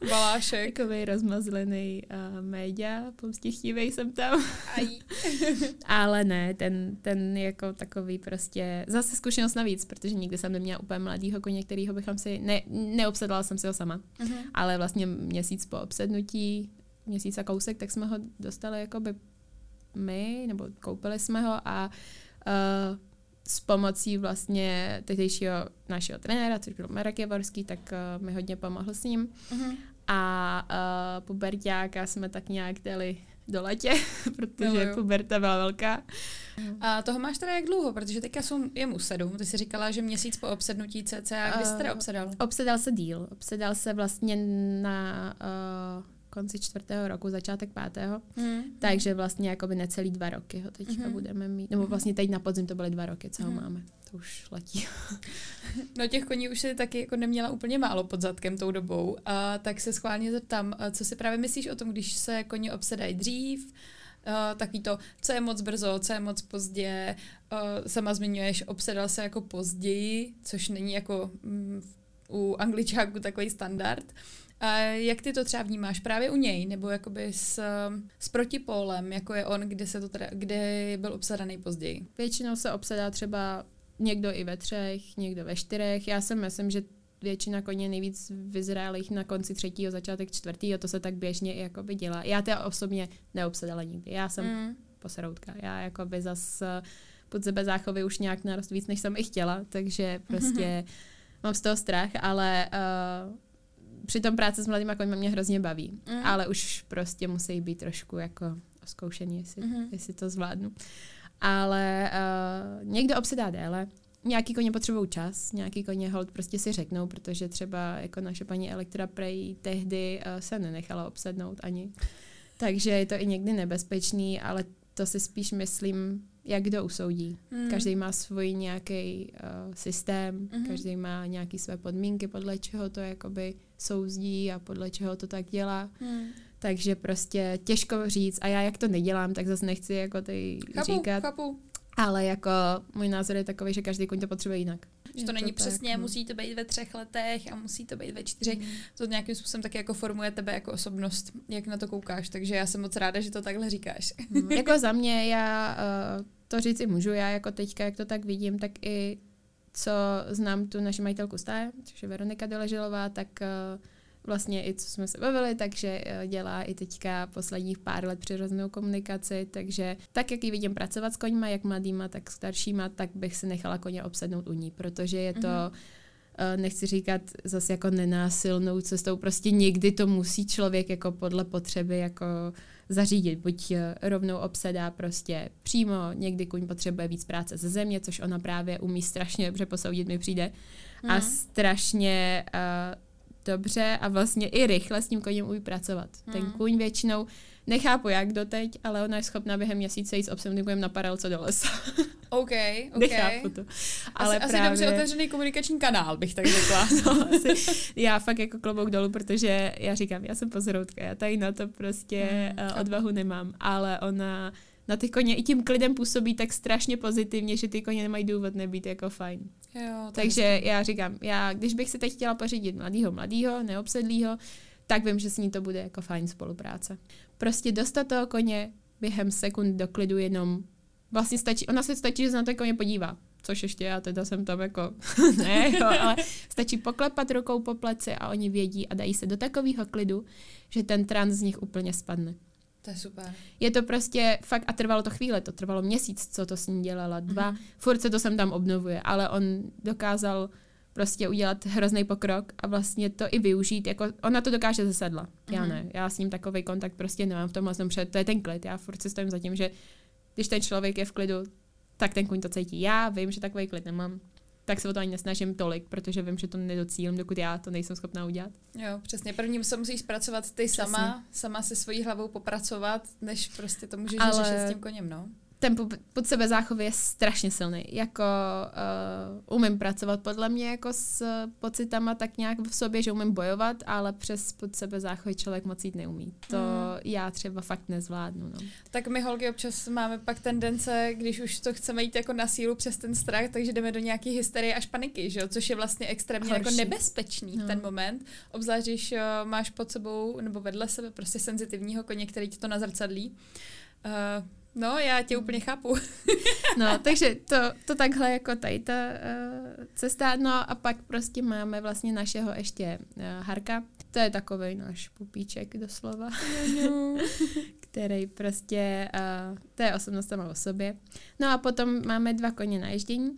Balášek. Takový rozmazlený uh, média, pomstichtivý jsem tam. Ale ne, ten, ten jako takový prostě, zase zkušenost navíc, protože nikdy jsem neměla úplně mladýho koně, kterýho bychom si, ne, neobsedala jsem si ho sama, Mhm. ale vlastně měsíc po obsednutí, měsíc a kousek, tak jsme ho dostali jakoby my, nebo koupili jsme ho a uh, s pomocí vlastně tehdejšího našeho trenéra, což byl Marek Javorský, tak uh, mi hodně pomohl s ním. Mhm. A uh, puberťáka jsme tak nějak dali do letě, protože Miluju. puberta byla velká. A toho máš teda jak dlouho? Protože teďka jsou je mu sedm. Ty jsi říkala, že měsíc po obsednutí cca. Kdy jsi teda obsedal? Obsedal se díl. Obsedal se vlastně na uh, konci čtvrtého roku, začátek pátého. Mhm. Takže vlastně jakoby necelý dva roky ho teďka Mhm. budeme mít. Nebo vlastně teď na podzim to byly dva roky, co ho Mhm. máme. To už letí. No těch koní už si taky jako neměla úplně málo pod zadkem tou dobou, a tak se schválně zeptám, co si právě myslíš o tom, když se koně obsedají dřív, Uh, takový to, co je moc brzo, co je moc pozdě, uh, sama zmiňuješ, obsedal se jako později, což není jako mm, u angličáků takový standard. A jak ty to třeba vnímáš právě u něj, nebo jakoby s, s protipólem, jako je on, kde, se to teda, kde byl obsadaný později? Většinou se obsedá třeba někdo i ve třech, někdo ve čtyřech. Já si myslím, že většina koní je nejvíc vyzrálých na konci třetího, začátek čtvrtého, to se tak běžně i jakoby dělá. Já teda osobně neobsedala nikdy. Já jsem mm. Poseroutka. Já jakoby zas eh, pod sebe záchovy už nějak narost víc, než jsem i chtěla, takže prostě mám z toho strach, ale uh, při tom práce s mladýma koňma mě hrozně baví. Mm. Ale už prostě musí být trošku jako zkoušený, jestli, Mhm. jestli to zvládnu. Ale uh, někdo obsedá déle, nějaký koně potřebují čas, nějaký koně hold prostě si řeknou, protože třeba jako naše paní Elektra Prej tehdy uh, se nenechala obsednout ani. Takže je to i někdy nebezpečný, ale to si spíš myslím, jak kdo usoudí. Mm. Každý má svůj nějaký uh, systém, Mhm. každý má nějaké své podmínky, podle čeho to jakoby souzdí a podle čeho to tak dělá. Mm. Takže prostě těžko říct a já jak to nedělám, tak zase nechci jako ty Chápu, říkat, chápu. ale jako můj názor je takový, že každý koň to potřebuje jinak. Že Je to není tak, přesně, no. musí to být ve třech letech a musí to být ve čtyřech. Mm. To nějakým způsobem taky jako formuje tebe jako osobnost, jak na to koukáš. Takže já jsem moc ráda, že to takhle říkáš. Mm, jako za mě, já uh, to říct i můžu, já jako teďka, jak to tak vidím, tak i co znám tu naši majitelku stáje, což je Veronika Doležilová, tak uh, vlastně i co jsme se bavili, takže uh, dělá i teďka posledních pár let přirozenou komunikaci, takže tak, jak ji vidím pracovat s koňma, jak mladýma, tak staršíma, tak bych si nechala koně obsednout u ní, protože je to Mhm. uh, nechci říkat zase jako nenásilnou cestou, prostě někdy to musí člověk jako podle potřeby jako zařídit, buď eh, rovnou obsedá prostě přímo, někdy kuň potřebuje víc práce ze země, což ona právě umí strašně dobře posoudit, mi přijde, a Mhm. strašně uh, dobře a vlastně i rychle s tím koněm umí pracovat. Ten Mhm. kuň většinou, nechápu jak doteď, ale ona je schopná během měsíce jít s obsednutým na paralce do lesa. OK, OK. Nechápu to. Ale asi, asi dobře otevřený komunikační kanál, bych tak řekla. no, asi, já fakt jako klobouk dolů, protože já říkám, já jsem pozoroutka, já tady na to prostě Hmm, uh, odvahu nemám, ale ona na ty koně i tím klidem působí tak strašně pozitivně, že ty koně nemají důvod nebýt jako fajn. jo, to je Takže já říkám, já když bych si teď chtěla pořídit mladýho, mladýho, neobsedlýho, tak vím, že s ní to bude jako fajn spolupráce. Prostě dostat toho koně během sekund do klidu jenom vlastně stačí, ona se stačí, že se na ten koně podívá. Což ještě já teda jsem tam jako, ne, jo, ale stačí poklepat rukou po pleci a oni vědí a dají se do takového klidu, že ten trans z nich úplně spadne. To je super. Je to prostě fakt, a trvalo to chvíle, to trvalo měsíc, co to s ní dělala, dva, Mhm. furt se to sem tam obnovuje, ale on dokázal prostě udělat hrozný pokrok a vlastně to i využít, jako ona to dokáže ze sedla, já Mhm. ne, já s ním takový kontakt prostě nemám v tomhle tom, protože to je ten klid, já furt si stojím za tím, že když ten člověk je v klidu, tak ten kuň to cítí. Já vím, že takový klid nemám, tak se o to ani nesnažím tolik, protože vím, že to nedocílím, dokud já to nejsem schopná udělat. Jo, přesně. Prvním se musíš zpracovat ty Přesně. sama, sama se svojí hlavou popracovat, než prostě to můžeš Ale- řešit s tím koněm, no. ten pod sebe záchov je strašně silný. Jako uh, umím pracovat podle mě jako s pocitama tak nějak v sobě, že umím bojovat, ale přes pod sebe záchov člověk moc jít neumí. To mm. Já třeba fakt nezvládnu. No. Tak my holky občas máme pak tendence, když už to chceme jít jako na sílu přes ten strach, takže jdeme do nějaké hysterie až paniky, že jo? což je vlastně extrémně jako Horší. jako nebezpečný no. v ten moment. Obzvlášť, když uh, máš pod sebou nebo vedle sebe prostě senzitivního koně, který ti to nazrcadlí. Uh, No, já tě úplně chápu. no, takže to, to takhle jako tady ta uh, cesta. No a pak prostě máme vlastně našeho ještě uh, Harka. To je takový náš pupíček doslova. který prostě, uh, to je osobnost sama o sobě. No a potom máme dva koně na ježdění.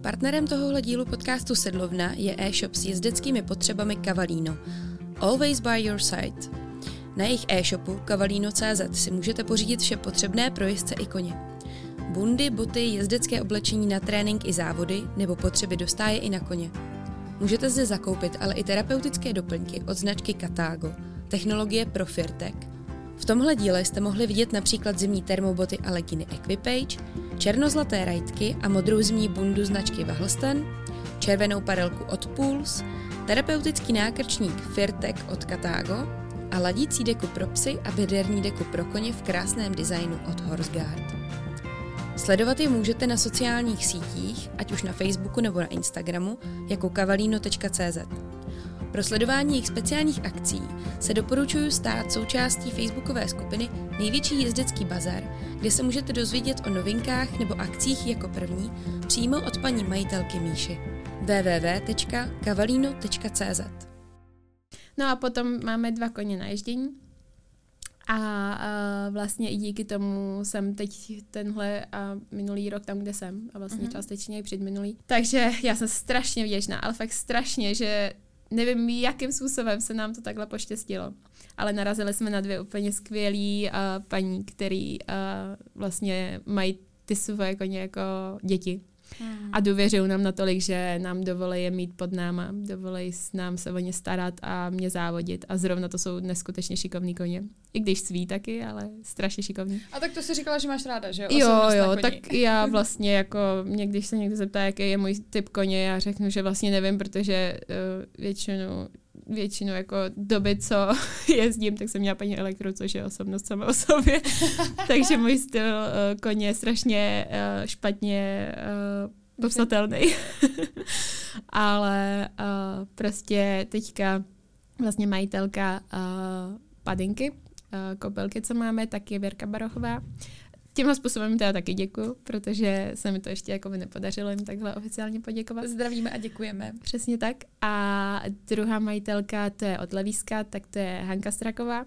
Partnerem tohohle dílu podcastu Sedlovna je e-shop s jezdeckými potřebami Cavalino. Always by your side. Na jejich e-shopu cavalino.cz si můžete pořídit vše potřebné pro jezdce i koně. Bundy, boty, jezdecké oblečení na trénink i závody nebo potřeby do stáje i na koně. Můžete zde zakoupit ale i terapeutické doplňky od značky Katago, technologie pro Firtek. V tomhle díle jste mohli vidět například zimní termoboty a leginy Equipage, černozlaté rajtky a modrou zimní bundu značky Wahlsten, červenou parelku od Pools, terapeutický nákrčník Firtek od Katago, a ladící deku pro psy a běderní deku pro koně v krásném designu od Horseguard. Sledovat je můžete na sociálních sítích, ať už na Facebooku nebo na Instagramu, jako cavalino.cz. Pro sledování jejich speciálních akcí se doporučuji stát součástí facebookové skupiny Největší jezdecký bazar, kde se můžete dozvědět o novinkách nebo akcích jako první přímo od paní majitelky Míši. www.cavalino.cz No a potom máme dva koně na ježdění. A, a vlastně i díky tomu jsem teď tenhle a minulý rok tam, kde jsem a vlastně mm-hmm. částečně i předminulý. Takže já jsem strašně vděčná, ale fakt strašně, že nevím, jakým způsobem se nám to takhle poštěstilo. Ale narazili jsme na dvě úplně skvělé paní, který a, vlastně mají ty svoje koně jako děti. Hmm. A důvěřují nám natolik, že nám dovolí je mít pod náma, dovolí nám se o ně starat a mě závodit. A zrovna to jsou neskutečně šikovní koně. I když sví taky, ale strašně šikovní. A tak to si říkala, že máš ráda, že? Jo, jo, tak já vlastně jako, mě když se někdo zeptá, jaký je můj typ koně, já řeknu, že vlastně nevím, protože uh, většinou většinu jako doby, co jezdím, tak jsem měla paní elektro, což je osobnost sama o sobě. Takže můj styl uh, koně je strašně uh, špatně uh, popsatelný. Ale uh, prostě teďka vlastně majitelka uh, padinky, uh, kopelky, co máme, tak je Věrka Barochová. Tímhle způsobem teda taky děkuju, protože se mi to ještě jako by nepodařilo jim takhle oficiálně poděkovat. Zdravíme a děkujeme. Přesně tak. A druhá majitelka, to je od Levíska, tak to je Hanka Straková.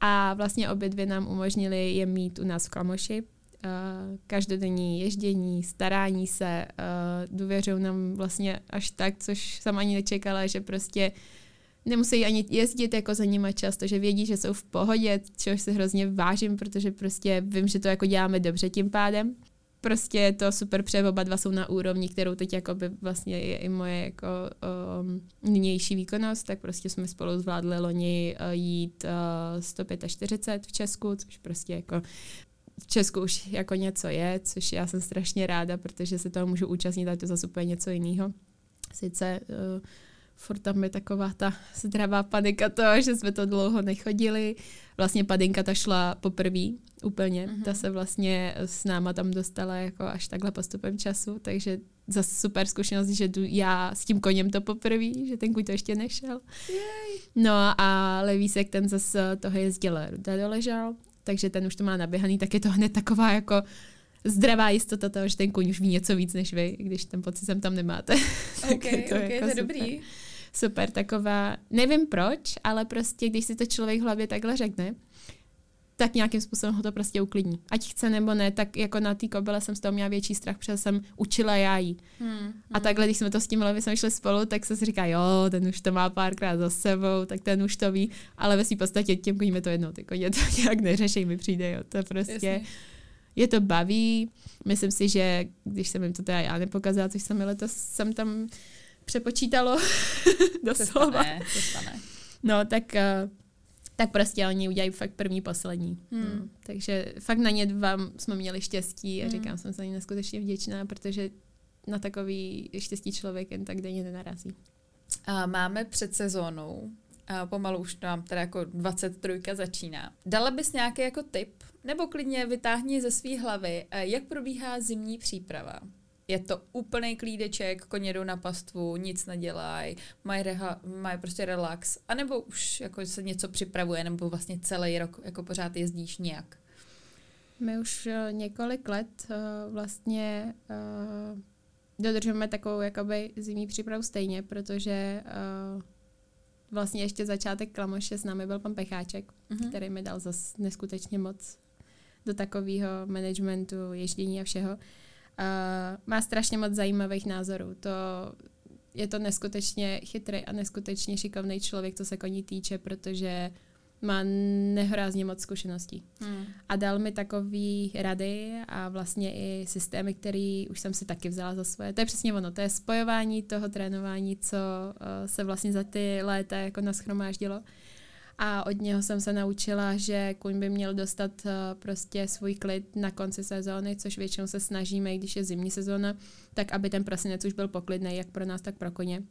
A vlastně obě dvě nám umožnili je mít u nás v Klamoši. Uh, každodenní ježdění, starání se, uh, důvěřují nám vlastně až tak, což jsem ani nečekala, že prostě uh, nemusí ani jezdit jako za nima často, že vědí, že jsou v pohodě, čehož se hrozně vážím, protože prostě vím, že to jako děláme dobře tím pádem. Prostě je to super, protože oba dva jsou na úrovni, kterou teď jako by vlastně je i moje jako um, nynější výkonnost, tak prostě jsme spolu zvládli loni uh, jít uh, 145 v Česku, což prostě jako v Česku už jako něco je, což já jsem strašně ráda, protože se toho můžu účastnit a to zase úplně něco jiného. Sice uh, furt tam je taková ta zdravá panika to, že jsme to dlouho nechodili. Vlastně padinka ta šla poprvé úplně. Mm-hmm. Ta se vlastně s náma tam dostala jako až takhle postupem času, takže za super zkušenost, že jdu já s tím koněm to poprvé, že ten kuj to ještě nešel. Jej. No a Levísek ten zase toho jezdil ruda doležal, takže ten už to má naběhaný, tak je to hned taková jako zdravá jistota toho, že ten kuň už ví něco víc než vy, když ten pocit sem tam nemáte. Ok, je to, okay, jako to je dobrý super taková, nevím proč, ale prostě když si to člověk v hlavě takhle řekne, tak nějakým způsobem ho to prostě uklidní. Ať chce nebo ne, tak jako na té kobyle jsem z toho měla větší strach, protože jsem učila já jí. Hmm, hmm. A takhle, když jsme to s tím levy jsme šli spolu, tak se si říká, jo, ten už to má párkrát za sebou, tak ten už to ví, ale ve svým podstatě těm koním je to jedno, ty koně to nějak neřeší, mi přijde, jo, to prostě... Jasně. Je to baví, myslím si, že když jsem jim to teda já nepokázala, což jsem letos jsem tam přepočítalo doslova. Se stane, se stane. No, tak uh, tak prostě oni udělají fakt první, poslední. Hmm. No. Takže fakt na ně vám jsme měli štěstí a hmm. říkám, jsem za ně neskutečně vděčná, protože na takový štěstí člověk jen tak denně nenarazí. A máme před sezónou, pomalu už nám teda jako 23 začíná. Dala bys nějaký jako tip, nebo klidně vytáhni ze své hlavy, jak probíhá zimní příprava? je to úplný klídeček, koně jdou na pastvu, nic nedělají, mají, mají prostě relax, anebo už jako se něco připravuje, nebo vlastně celý rok jako pořád jezdíš nějak? My už uh, několik let uh, vlastně dodržujeme takovou jakoby zimní přípravu stejně, protože uh, vlastně ještě začátek Klamoše s námi byl pan Pecháček, uh-huh. který mi dal zase neskutečně moc do takového managementu, ježdění a všeho. Uh, má strašně moc zajímavých názorů. To je to neskutečně chytrý a neskutečně šikovný člověk, co se koní týče, protože má nehorázně moc zkušeností. Hmm. A dal mi takový rady a vlastně i systémy, který už jsem si taky vzala za svoje. To je přesně ono, to je spojování toho trénování, co uh, se vlastně za ty léta jako naschromáždilo a od něho jsem se naučila, že kuň by měl dostat uh, prostě svůj klid na konci sezóny, což většinou se snažíme, i když je zimní sezóna, tak aby ten prosinec už byl poklidný jak pro nás, tak pro koně.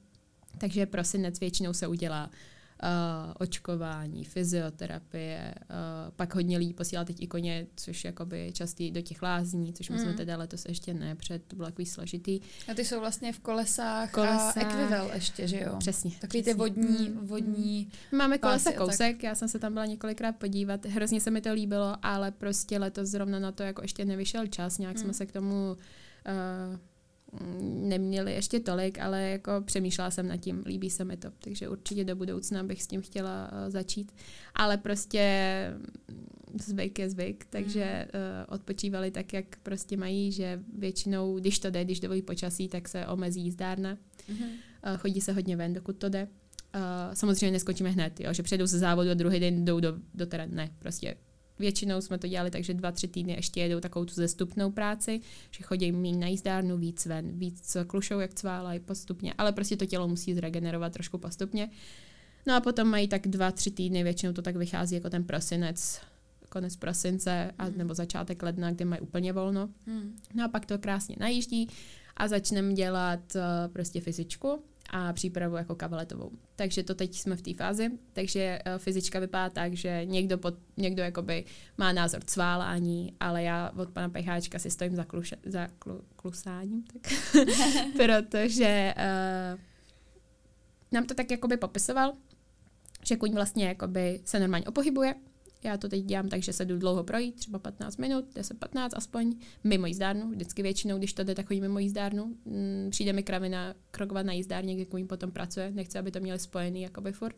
Takže prosinec většinou se udělá uh, očkování, fyzioterapie, uh, pak hodně lidí posílá teď i koně, což jakoby častý do těch lázní, což my mm. jsme teda letos ještě ne, před to bylo takový složitý. A ty jsou vlastně v kolesách, kolesách a ekvivel ještě, že jo? Přesně. Takový přesně. ty vodní, mm. vodní Máme kolesa kousek, tak. já jsem se tam byla několikrát podívat, hrozně se mi to líbilo, ale prostě letos zrovna na to jako ještě nevyšel čas, nějak mm. jsme se k tomu uh, neměli ještě tolik, ale jako přemýšlela jsem nad tím, líbí se mi to, takže určitě do budoucna bych s tím chtěla uh, začít. Ale prostě zvyk je zvyk, takže uh, odpočívali tak, jak prostě mají, že většinou, když to jde, když dovolí počasí, tak se omezí jízdárna. Mm-hmm. Uh, chodí se hodně ven, dokud to jde. Uh, samozřejmě neskočíme hned, jo, že přijedou ze závodu a druhý den jdou do, do terénu. Ne, prostě Většinou jsme to dělali tak, že dva, tři týdny ještě jedou takovou tu zestupnou práci, že chodí méně na jízdárnu, víc ven, víc klušou, jak cválají postupně, ale prostě to tělo musí zregenerovat trošku postupně. No a potom mají tak dva, tři týdny, většinou to tak vychází jako ten prosinec, konec prosince a, mm. nebo začátek ledna, kdy mají úplně volno. Mm. No a pak to krásně najíždí a začneme dělat uh, prostě fyzičku a přípravu jako kavaletovou. Takže to teď jsme v té fázi. Takže uh, fyzička vypadá tak, že někdo, pod, někdo jakoby má názor cválání, ale já od pana Pecháčka si stojím za, kluše, za klu, klusáním, tak protože uh, nám to tak jakoby popisoval, že kuň vlastně jakoby se normálně opohybuje, já to teď dělám tak, že se jdu dlouho projít, třeba 15 minut, 10-15 aspoň, mimo jízdárnu. Vždycky většinou, když to jde, tak chodím mimo jízdárnu. Mm, přijde mi kravina krokovat na jízdárně, kde kůň potom pracuje. Nechci, aby to měli spojený jakoby furt.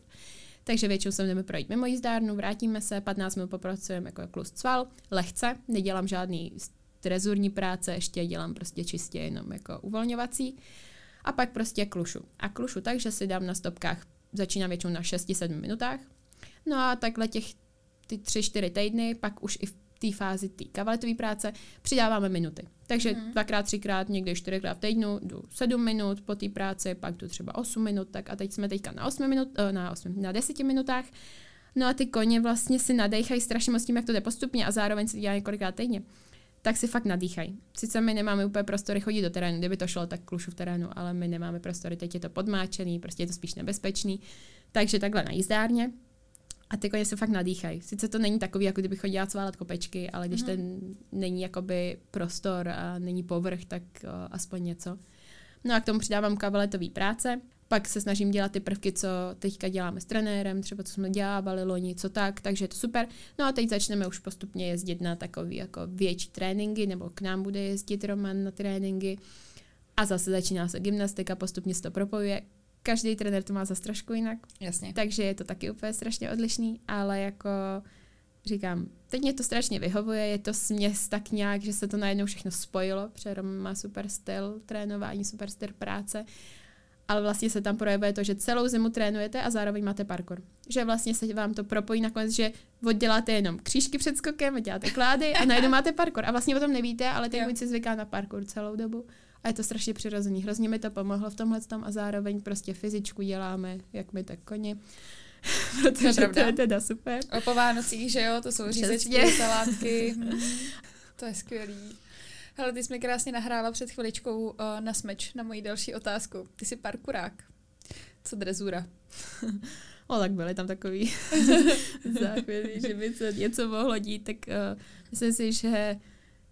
Takže většinou se jdeme projít mimo jízdárnu, vrátíme se, 15 minut popracujeme jako klus cval, lehce, nedělám žádný trezurní práce, ještě dělám prostě čistě jenom jako uvolňovací. A pak prostě klušu. A klušu tak, že si dám na stopkách, začínám většinou na 6-7 minutách. No a takhle těch ty tři, čtyři týdny, pak už i v té fázi té kavaletové práce přidáváme minuty. Takže mm. dvakrát, třikrát, někdy čtyřikrát v týdnu jdu sedm minut po té práci, pak jdu třeba osm minut, tak a teď jsme teďka na osmi minut, eh, na, osmi, na deseti minutách. No a ty koně vlastně si nadejchají strašně moc tím, jak to jde postupně a zároveň se dělá několikrát týdně. Tak si fakt nadýchají. Sice my nemáme úplně prostory chodit do terénu, kdyby to šlo, tak klušu v terénu, ale my nemáme prostory, teď je to podmáčený, prostě je to spíš nebezpečný. Takže takhle na jízdárně, a ty koně se fakt nadýchají. Sice to není takový, jako kdybych chodila cválat kopečky, ale když mm. ten není jakoby prostor a není povrch, tak uh, aspoň něco. No a k tomu přidávám kavaletový práce. Pak se snažím dělat ty prvky, co teďka děláme s trenérem, třeba co jsme dělávali loni, co tak, takže je to super. No a teď začneme už postupně jezdit na takový jako větší tréninky, nebo k nám bude jezdit Roman na tréninky. A zase začíná se gymnastika, postupně se to propojuje každý trenér to má zase trošku jinak. Jasně. Takže je to taky úplně strašně odlišný, ale jako říkám, teď mě to strašně vyhovuje, je to směs tak nějak, že se to najednou všechno spojilo, protože Rom má super styl trénování, super styl práce, ale vlastně se tam projevuje to, že celou zimu trénujete a zároveň máte parkour. Že vlastně se vám to propojí nakonec, že odděláte jenom křížky před skokem, děláte klády a najednou máte parkour. A vlastně o tom nevíte, ale teď si zvyká na parkour celou dobu. A je to strašně přirozený. Hrozně mi to pomohlo v tomhle tom a zároveň prostě fyzičku děláme, jak my tak koni. protože to to je teda super. O po Vánocích, že jo, to jsou řízečky, salátky. To je skvělý. Hele, ty jsi mi krásně nahrála před chviličkou uh, na smeč na moji další otázku. Ty jsi parkurák. Co drezura? O, tak byly tam takový záchvěty, že by se něco mohlo dít, tak uh, myslím si, že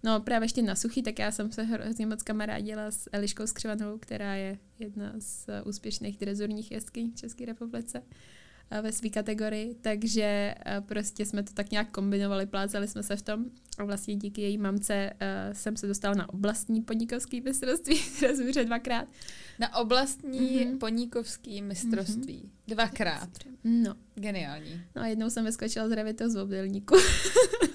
no právě ještě na suchý, tak já jsem se hrozně moc kamarádila s Eliškou Skřivanou, která je jedna z uh, úspěšných drezurních jeskyň v České republice uh, ve své kategorii, takže uh, prostě jsme to tak nějak kombinovali, plácali jsme se v tom a vlastně díky její mamce uh, jsem se dostala na oblastní podnikovský mistrovství drezuře dvakrát. Na oblastní Mhm. poníkovský mistrovství. Dvakrát. No, Geniální. No a jednou jsem vyskočila z revitou z obdelníku.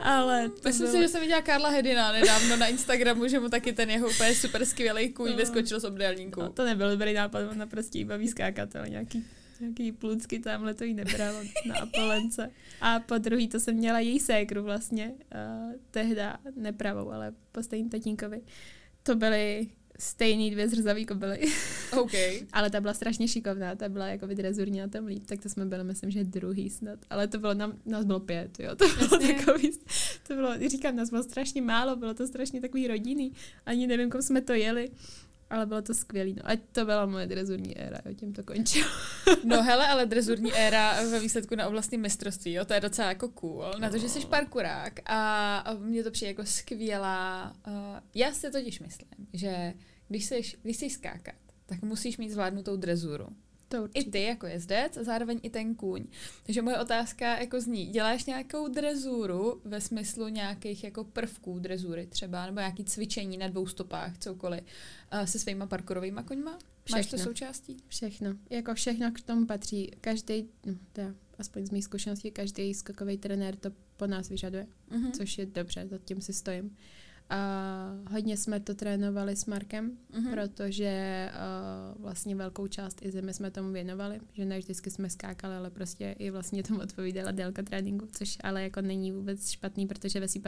Ale to Myslím bylo... si, že jsem viděla Karla Hedina nedávno na Instagramu, že mu taky ten jeho úplně super skvělý kůň No. vyskočil z obdélníku. No, to nebyl dobrý nápad, ona prostě jí baví skákat, ale nějaký, nějaký plucky tamhle to jí nebralo na Apolence. A po druhý to jsem měla její sékru vlastně, uh, tehda nepravou, ale po stejným tatínkovi. To byly stejný dvě zrzavý kobily. OK. Ale ta byla strašně šikovná, ta byla jako drezurní na tom líp, tak to jsme byli, myslím, že druhý snad. Ale to bylo, nám, nás bylo pět, jo, to bylo Jasně. takový, to bylo, říkám, nás bylo strašně málo, bylo to strašně takový rodinný, ani nevím, kom jsme to jeli, ale bylo to skvělý, no. A to byla moje drezurní éra, jo, tím to končilo. No hele, ale drezurní éra ve výsledku na oblastním mistrovství, jo, to je docela jako cool. Na to, že jsi parkurák a a mně to přijde jako skvělá. Uh, já si totiž myslím, že když jsi, když jsi skákat, tak musíš mít zvládnutou drezuru. To I ty jako jezdec a zároveň i ten kůň. Takže moje otázka jako zní, děláš nějakou drezuru ve smyslu nějakých jako prvků drezury třeba, nebo nějaký cvičení na dvou stopách, cokoliv, uh, se svýma parkourovými koňma? Máš to Všechno. součástí? Všechno. Jako všechno k tomu patří. Každý, no, teda, aspoň z mých zkušeností, každý skokový trenér to po nás vyžaduje. Mhm. což je dobře, za tím si stojím. A hodně jsme to trénovali s Markem, Mhm. protože uh, vlastně velkou část i zimy jsme tomu věnovali, že ne vždycky jsme skákali, ale prostě i vlastně tomu odpovídala délka tréninku, což ale jako není vůbec špatný, protože ve svý,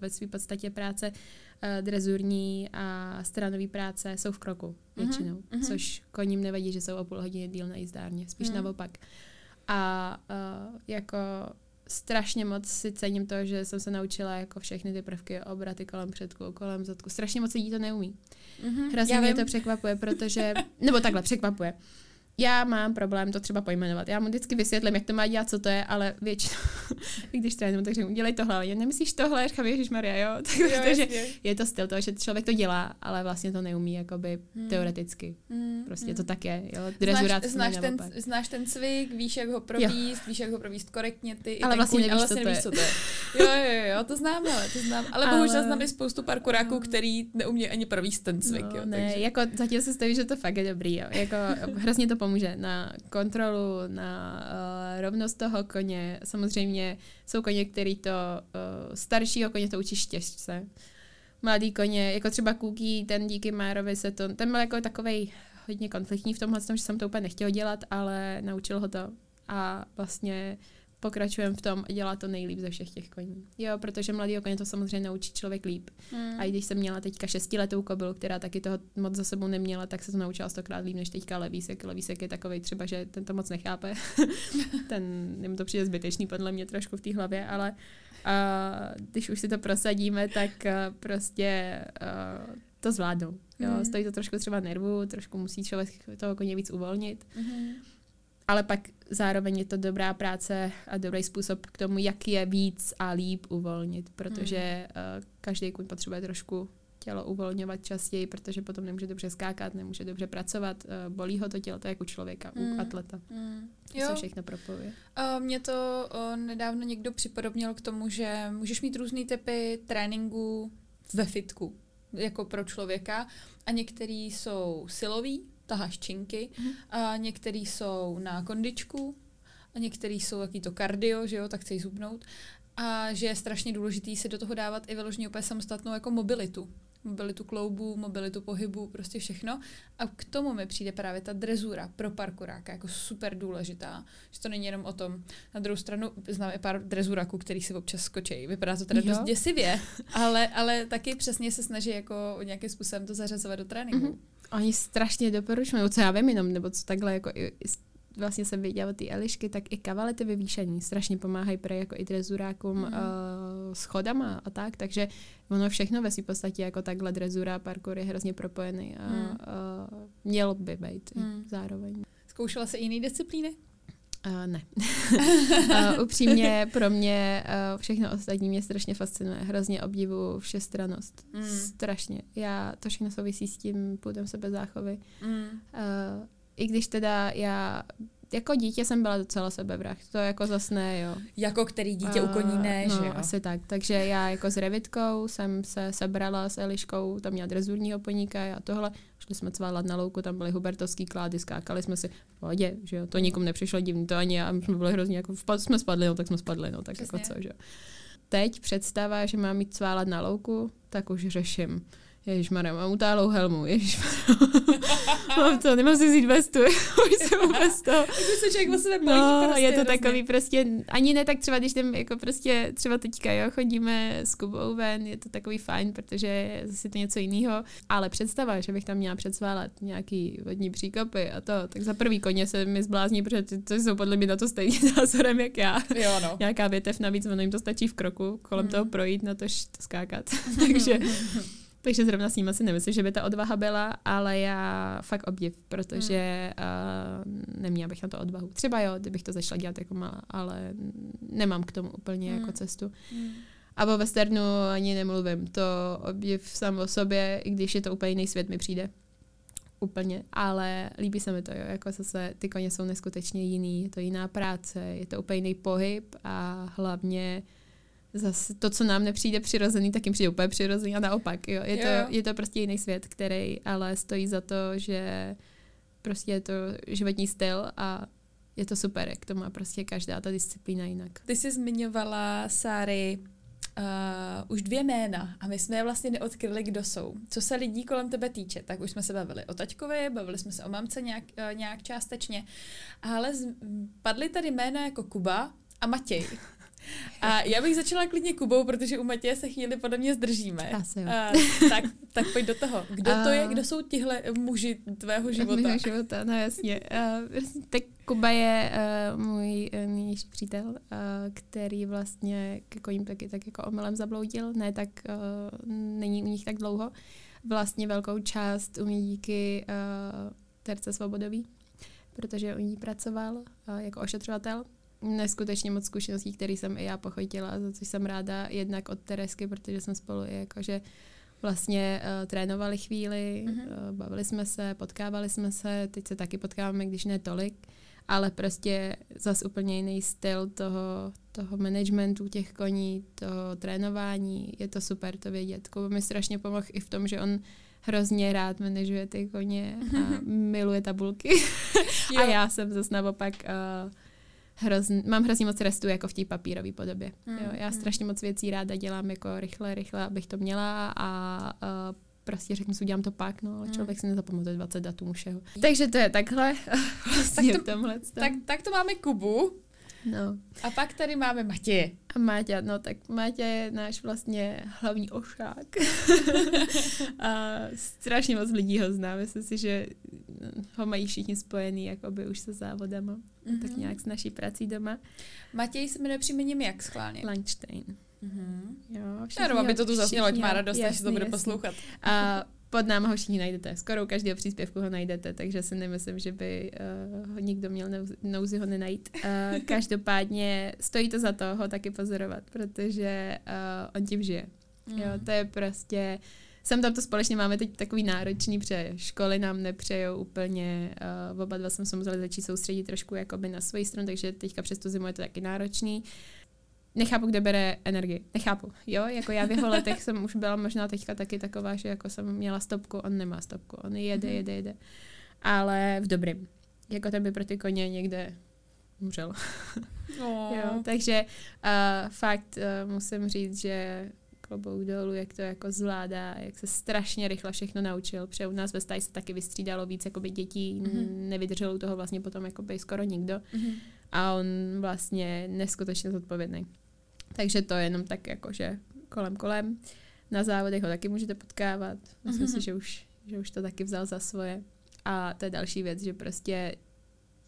ve své podstatě práce uh, drezurní a stranový práce jsou v kroku Mhm, většinou, mhm. což koním nevadí, že jsou o půl hodiny díl na jízdárně, spíš Mhm. naopak. A uh, jako strašně moc si cením to, že jsem se naučila jako všechny ty prvky, obraty kolem předku, kolem zadku. Strašně moc lidí to neumí. Mhm. Hrozně mě vím. to překvapuje, protože, nebo takhle, překvapuje. Já mám problém to třeba pojmenovat. Já mu vždycky vysvětlím, jak to má dělat, co to je, ale většinou, i když trénuju, tak řeknu, dělej tohle, ale já nemyslíš tohle, říkám, Ježíš Maria, jo. Tak, Jo, protože je to styl toho, že člověk to dělá, ale vlastně to neumí, jakoby Hmm. teoreticky. Mm, Prostě mm. to tak je, jo. Znáš, znáš, ten, znáš ten cvik, víš, jak ho províst, víš, jak ho províst korektně, ty i Ale vlastně kůň, nevíš, ale co vlastně to nevíš, co to je. Jo, jo, jo, to znám, ale to znám. Ale, Ale- bohužel znám i spoustu parkuráků, který neumí ani províst ten cvik, no, jo. ne, takže. jako zatím se stojí, že to fakt je dobrý, jo. Jako hrozně to pomůže na kontrolu, na uh, rovnost toho koně. Samozřejmě jsou koně, který to, uh, staršího koně to učíš těžce. Mladý koně, jako třeba Kůký, ten díky Márovi se to, ten byl jako takovej hodně konfliktní v tomhle, tom, že jsem to úplně nechtěl dělat, ale naučil ho to a vlastně pokračujeme v tom a dělá to nejlíp ze všech těch koní. Jo, protože mladý koně to samozřejmě naučí člověk líp. Mm. A i když jsem měla teďka šestiletou kobylu, která taky toho moc za sebou neměla, tak se to naučila stokrát líp než teďka levísek. Levísek je takový třeba, že ten to moc nechápe. ten, jemu to přijde zbytečný podle mě trošku v té hlavě, ale a když už si to prosadíme, tak a, prostě a, to zvládnou. Jo, Mhm. Stojí to trošku třeba nervu, trošku musí člověk toho koně víc uvolnit, Mhm. Ale pak zároveň je to dobrá práce a dobrý způsob k tomu, jak je víc a líp uvolnit, protože uh, každý kuň potřebuje trošku tělo uvolňovat častěji, protože potom nemůže dobře skákat, nemůže dobře pracovat, uh, bolí ho to tělo, to je jako u člověka, Mm. u atleta. Mm. To Jo, se všechno propojuje. A Mě to o, nedávno někdo připodobnil k tomu, že můžeš mít různé typy tréninku ve fitku, jako pro člověka. A některý jsou silový, taháš činky, Mhm. a některý jsou na kondičku, a některý jsou jaký to kardio, že jo, tak chceš zubnout. A že je strašně důležitý si do toho dávat i vyloženě úplně samostatnou jako mobilitu. Mobilitu kloubů, mobilitu pohybu, prostě všechno. A k tomu mi přijde právě ta drezura pro parkuráka jako super důležitá. Že to není jenom o tom. Na druhou stranu znám i pár drezuraků, který si občas skočí. Vypadá to teda Jo. dost děsivě, ale, ale taky přesně se snaží jako nějakým způsobem to zařazovat do tréninku. Mhm. Oni strašně doporučují, co já vím jenom, nebo co takhle jako i, i vlastně jsem věděla ty Elišky, tak i kavalety vyvýšení strašně pomáhají pro jako i drezurákům mm. uh, s chodama a tak, takže ono všechno ve v podstatě jako takhle drezura, parkour je hrozně propojený a mm. uh, měl by být mm. zároveň. Zkoušela se jiný disciplíny? Uh, ne. uh, upřímně pro mě uh, všechno ostatní mě strašně fascinuje. Hrozně obdivu všestranost. Mm. Strašně. Já to všechno souvisí s tím půdem sebezáchovy. Mm. Uh, I když teda já jako dítě jsem byla docela sebevrah, to jako zase ne, jo. Jako který dítě uh, u koní ne, no, že jo? asi tak. Takže já jako s Revitkou jsem se sebrala s Eliškou, tam měla drezurního poníka a tohle. Šli jsme cválat na louku, tam byly hubertovský klády, skákali jsme si v pohodě, že jo. To nikomu nepřišlo divný, to ani já, my jsme byli hrozně jako, vpad, jsme spadli, no tak jsme spadli, no tak Přesně. jako co, že jo. Teď představa, že mám jít cválat na louku, tak už řeším Ježíš mám utálou helmu, ježíš mám to, nemám si vzít vestu, už jsem vůbec to. Už se člověk o sebe No, prostě je to hrozně. takový prostě, ani ne tak třeba, když jdem jako prostě třeba teďka, jo, chodíme s Kubou ven, je to takový fajn, protože je zase to něco jiného, ale představa, že bych tam měla předsválat nějaký vodní příkopy a to, tak za prvý koně se mi zblázní, protože ty, ty jsou podle mě na to stejně názorem, jak já. Jo, no. Nějaká větev navíc, ono jim to stačí v kroku, kolem hmm. toho projít, na to, to skákat. Takže takže zrovna s ním asi nemyslím, že by ta odvaha byla, ale já fakt obdiv, protože hmm. uh, neměla bych na to odvahu. Třeba jo, kdybych to začala dělat jako malá, ale nemám k tomu úplně jako hmm. jako cestu. Hmm. A o westernu ani nemluvím. To obdiv sám o sobě, i když je to úplně jiný svět, mi přijde. Úplně. Ale líbí se mi to, jo. Jako zase ty koně jsou neskutečně jiný. Je to jiná práce, je to úplně jiný pohyb a hlavně zase to, co nám nepřijde přirozený, tak jim přijde úplně přirozený a naopak. Jo. Je, jo. To, je to prostě jiný svět, který ale stojí za to, že prostě je to životní styl a je to super, jak to má prostě každá ta disciplína jinak. Ty jsi zmiňovala, Sáry, uh, už dvě jména a my jsme je vlastně neodkryli, kdo jsou. Co se lidí kolem tebe týče, tak už jsme se bavili o taťkovi, bavili jsme se o mamce nějak, uh, nějak částečně, ale z, padly tady jména jako Kuba a Matěj. A já bych začala klidně Kubou, protože u Matěje se chvíli podle mě zdržíme. Asi jo. A, tak, tak pojď do toho. Kdo to je? Kdo jsou tihle muži tvého života? Mého života, no jasně. Uh, tak Kuba je uh, můj uh, nynější přítel, uh, který vlastně ke koním taky tak jako omylem zabloudil. Ne, tak uh, není u nich tak dlouho. Vlastně velkou část umí díky uh, Terce Svobodový, protože u ní pracoval uh, jako ošetřovatel neskutečně moc zkušeností, které jsem i já pochotila, za co jsem ráda jednak od Teresky, protože jsme spolu i jakože vlastně uh, trénovali chvíli, mm-hmm. uh, bavili jsme se, potkávali jsme se, teď se taky potkáváme, když ne tolik, ale prostě zas úplně jiný styl toho, toho managementu těch koní, toho trénování, je to super to vědět. Kuba mi strašně pomohl i v tom, že on hrozně rád manažuje ty koně a miluje tabulky. a já jsem zase naopak uh, hrozn, mám hrozně moc restu jako v té papírové podobě. Mm, jo, já mm. strašně moc věcí ráda dělám jako rychle, rychle, abych to měla a uh, prostě řeknu si, udělám to pak, no, ale mm. člověk si nezapamatuje 20 datů všeho. Takže to je takhle. vlastně tak, to, tomhle tak, tak to máme Kubu. No. A pak tady máme Matěje. A Máťa, no tak Máťa je náš vlastně hlavní ošák. a strašně moc lidí ho zná. Myslím si, že ho mají všichni spojený jakoby už se závodama. Mm-hmm. Tak nějak s naší prací doma. Matěj se jmenuje příjmením jak schválně? Lunchstein. Mm-hmm. Jo, všichni, Já aby to tu zaznělo, ať má radost, až se to bude poslouchat. A pod náma ho všichni najdete. Skoro u každého příspěvku ho najdete, takže si nemyslím, že by uh, ho nikdo měl nouzi ho nenajít. Uh, každopádně stojí to za to ho taky pozorovat, protože uh, on tím žije. Mm. Jo, to je prostě sem tam to společně máme teď takový náročný, protože školy nám nepřejou úplně, uh, oba dva jsme se museli začít soustředit trošku jakoby na svoji stranu, takže teďka přes tu zimu je to taky náročný. Nechápu, kde bere energii. Nechápu. Jo, jako já v jeho letech jsem už byla možná teďka taky taková, že jako jsem měla stopku, on nemá stopku, on jede, mhm. jede, jede. Ale v dobrým. Jako ten by pro ty koně někde umřel. Oh. jo, takže uh, fakt uh, musím říct, že klobouk dolů, jak to jako zvládá, jak se strašně rychle všechno naučil. Protože u nás ve stáji se taky vystřídalo víc jakoby dětí, mm-hmm. nevydrželo u toho vlastně potom jakoby skoro nikdo. Mm-hmm. A on vlastně neskutečně zodpovědný. Takže to je jenom tak jakože kolem kolem. Na závodech ho taky můžete potkávat. Myslím mm-hmm. si, že už, že už to taky vzal za svoje. A to je další věc, že prostě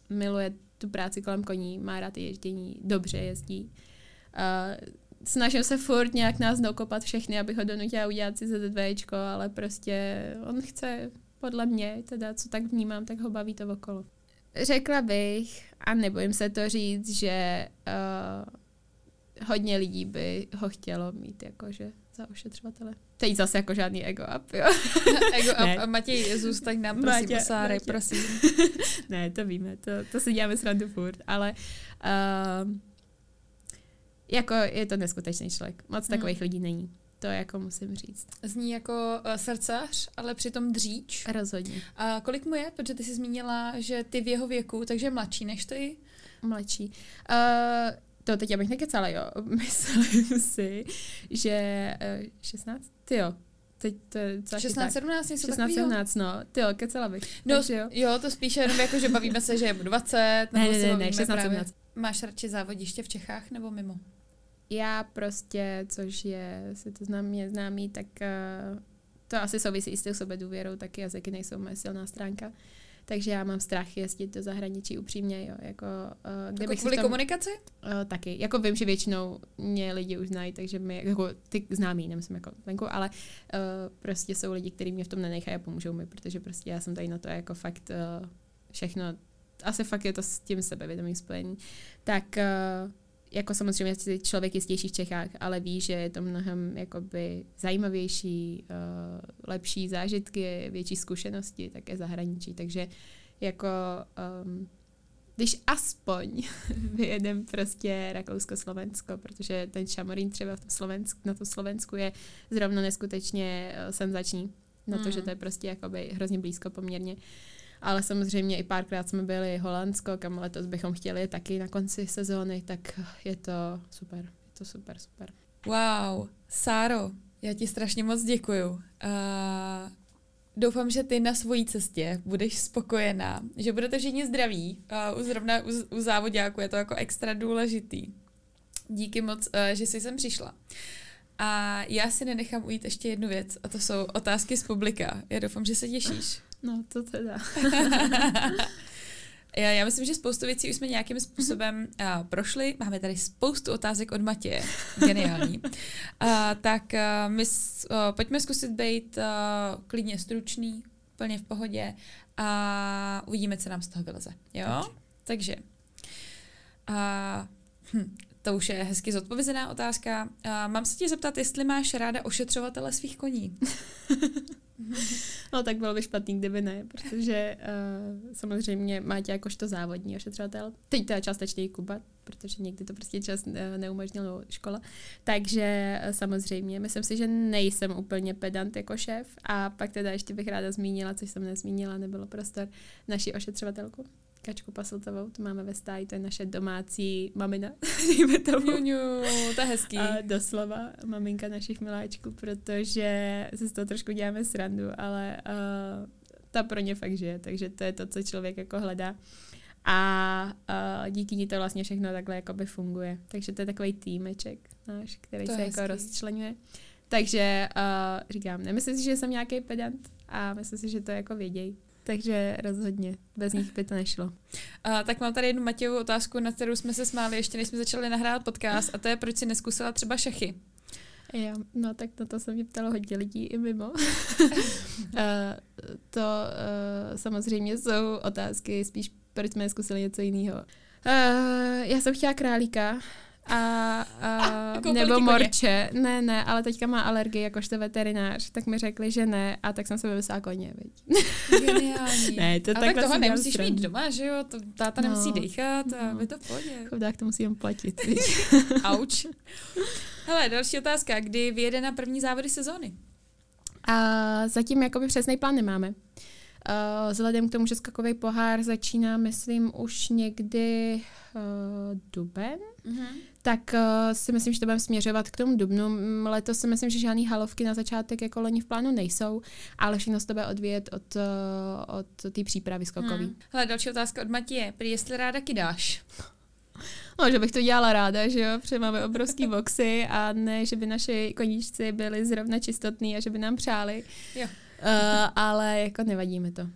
miluje tu práci kolem koní, má rád ježdění, dobře jezdí. Uh, snažím se furt nějak nás dokopat všechny, abych ho donutila udělat si ZDVčko, ale prostě on chce podle mě, teda co tak vnímám, tak ho baví to okolo. Řekla bych, a nebojím se to říct, že uh, hodně lidí by ho chtělo mít jakože za ošetřovatele. Teď zase jako žádný ego up, jo. ego up. A Matěj, zůstaň nám, prosím, Matě, Sáry, prosím. ne, to víme, to, to si děláme srandu furt, ale uh, jako je to neskutečný člověk. Moc hmm. takových lidí není. To jako musím říct. Zní jako uh, srdcař, ale přitom dříč. Rozhodně. A kolik mu je? Protože ty jsi zmínila, že ty v jeho věku, takže mladší než ty? Mladší. Uh, to teď abych nekecala, jo. Myslím si, že uh, 16? Ty jo. Teď to je 16, 17, něco 16, 17, no. Ty jo, kecala bych. No, Takže jo. jo, to spíše jenom jako, že bavíme se, že je 20. Nebo ne, ne, ne, ne 16, 17. Máš radši závodiště v Čechách nebo mimo? Já prostě, což je, si to znám, mě známý, tak uh, to asi souvisí i s tou sebedůvěrou, taky jazyky nejsou moje silná stránka. Takže já mám strach jezdit do zahraničí upřímně, jo. Jako, uh, kde jako kvůli tom, komunikaci? Uh, taky. Jako vím, že většinou mě lidi už znají, takže mi, jako ty známí, nemyslím jako venku, ale uh, prostě jsou lidi, kteří mě v tom nenechají a pomůžou mi, protože prostě já jsem tady na to jako fakt uh, všechno, asi fakt je to s tím sebevědomím spojení. Tak uh, jako samozřejmě si člověk jistější v Čechách, ale ví, že je to mnohem jakoby zajímavější, uh, lepší zážitky, větší zkušenosti, také zahraničí. Takže jako um, když aspoň vyjedem prostě Rakousko-Slovensko, protože ten šamorín třeba v tom Slovensk, na tom Slovensku je zrovna neskutečně uh, senzační. Na to, mm. že to je prostě jakoby hrozně blízko poměrně. Uh, ale samozřejmě i párkrát jsme byli Holandsko, kam letos bychom chtěli taky na konci sezóny, tak je to super, je to super, super. Wow, Sáro, já ti strašně moc děkuju. Uh, doufám, že ty na svojí cestě budeš spokojená, že budete všichni zdraví. Uh, zrovna u, u závodňáku je to jako extra důležitý. Díky moc, uh, že jsi sem přišla. A já si nenechám ujít ještě jednu věc, a to jsou otázky z publika. Já doufám, že se těšíš. No, to teda. já, já myslím, že spoustu věcí už jsme nějakým způsobem uh, prošli. Máme tady spoustu otázek od Matěje. Geniální. uh, tak uh, my uh, pojďme zkusit být uh, klidně stručný, plně v pohodě a uvidíme, co nám z toho vyleze. Jo? Takže. Uh, hm, to už je hezky zodpovězená otázka. Uh, mám se tě zeptat, jestli máš ráda ošetřovatele svých koní. no tak bylo by špatný, kdyby ne, protože uh, samozřejmě máte jakožto závodní ošetřovatel. Teď teda částečně i Kuba, protože někdy to prostě čas uh, neumožnilo škola. Takže uh, samozřejmě, myslím si, že nejsem úplně pedant jako šéf a pak teda ještě bych ráda zmínila, což jsem nezmínila, nebylo prostor, naši ošetřovatelku, Kačku Pasiltovou, to máme ve stáji, to je naše domácí mamina, dejme tomu. To je hezký. A doslova maminka našich miláčků, protože se z toho trošku děláme srandu, ale uh, ta pro ně fakt žije, takže to je to, co člověk jako hledá. A uh, díky ní to vlastně všechno takhle jakoby funguje. Takže to je takový týmeček náš, který to se jako rozčlenuje. Takže uh, říkám, nemyslím si, že jsem nějaký pedant a myslím si, že to jako vědějí takže rozhodně. Bez nich by to nešlo. Uh, tak mám tady jednu Matějovou otázku, na kterou jsme se smáli ještě než jsme začali nahrát podcast a to je, proč si neskusila třeba šachy? Jo, no tak na to se mě ptalo hodně lidí i mimo. to uh, samozřejmě jsou otázky, spíš proč jsme zkusili něco jiného. Uh, já jsem chtěla králíka, a, a jako nebo morče. Ne, ne, ale teďka má alergii jakožto veterinář, tak mi řekli, že ne a tak jsem se vymyslela koně, viď. Geniální. ne, to a tak toho nemusíš stran. mít doma, že jo, to, táta no, nemusí dechat a no. to v pohodě. Chudák to musím platit, Auč. Hele, další otázka, kdy vyjede na první závody sezóny? A zatím jakoby přesný plán nemáme. Uh, vzhledem k tomu, že skakový pohár začíná, myslím, už někdy uh, duben, mm-hmm. Tak uh, si myslím, že to budeme směřovat k tomu dubnu. Letos si myslím, že žádný halovky na začátek jako loni v plánu nejsou, ale všechno se to bude odvíjet od, uh, od té přípravy skokový. Hmm. Hele, další otázka od Matěje. Prý jestli ráda kydáš? No, že bych to dělala ráda, že jo, protože máme obrovský boxy a ne, že by naši koníčci byli zrovna čistotní a že by nám přáli. Jo. Uh, ale jako nevadí mi to.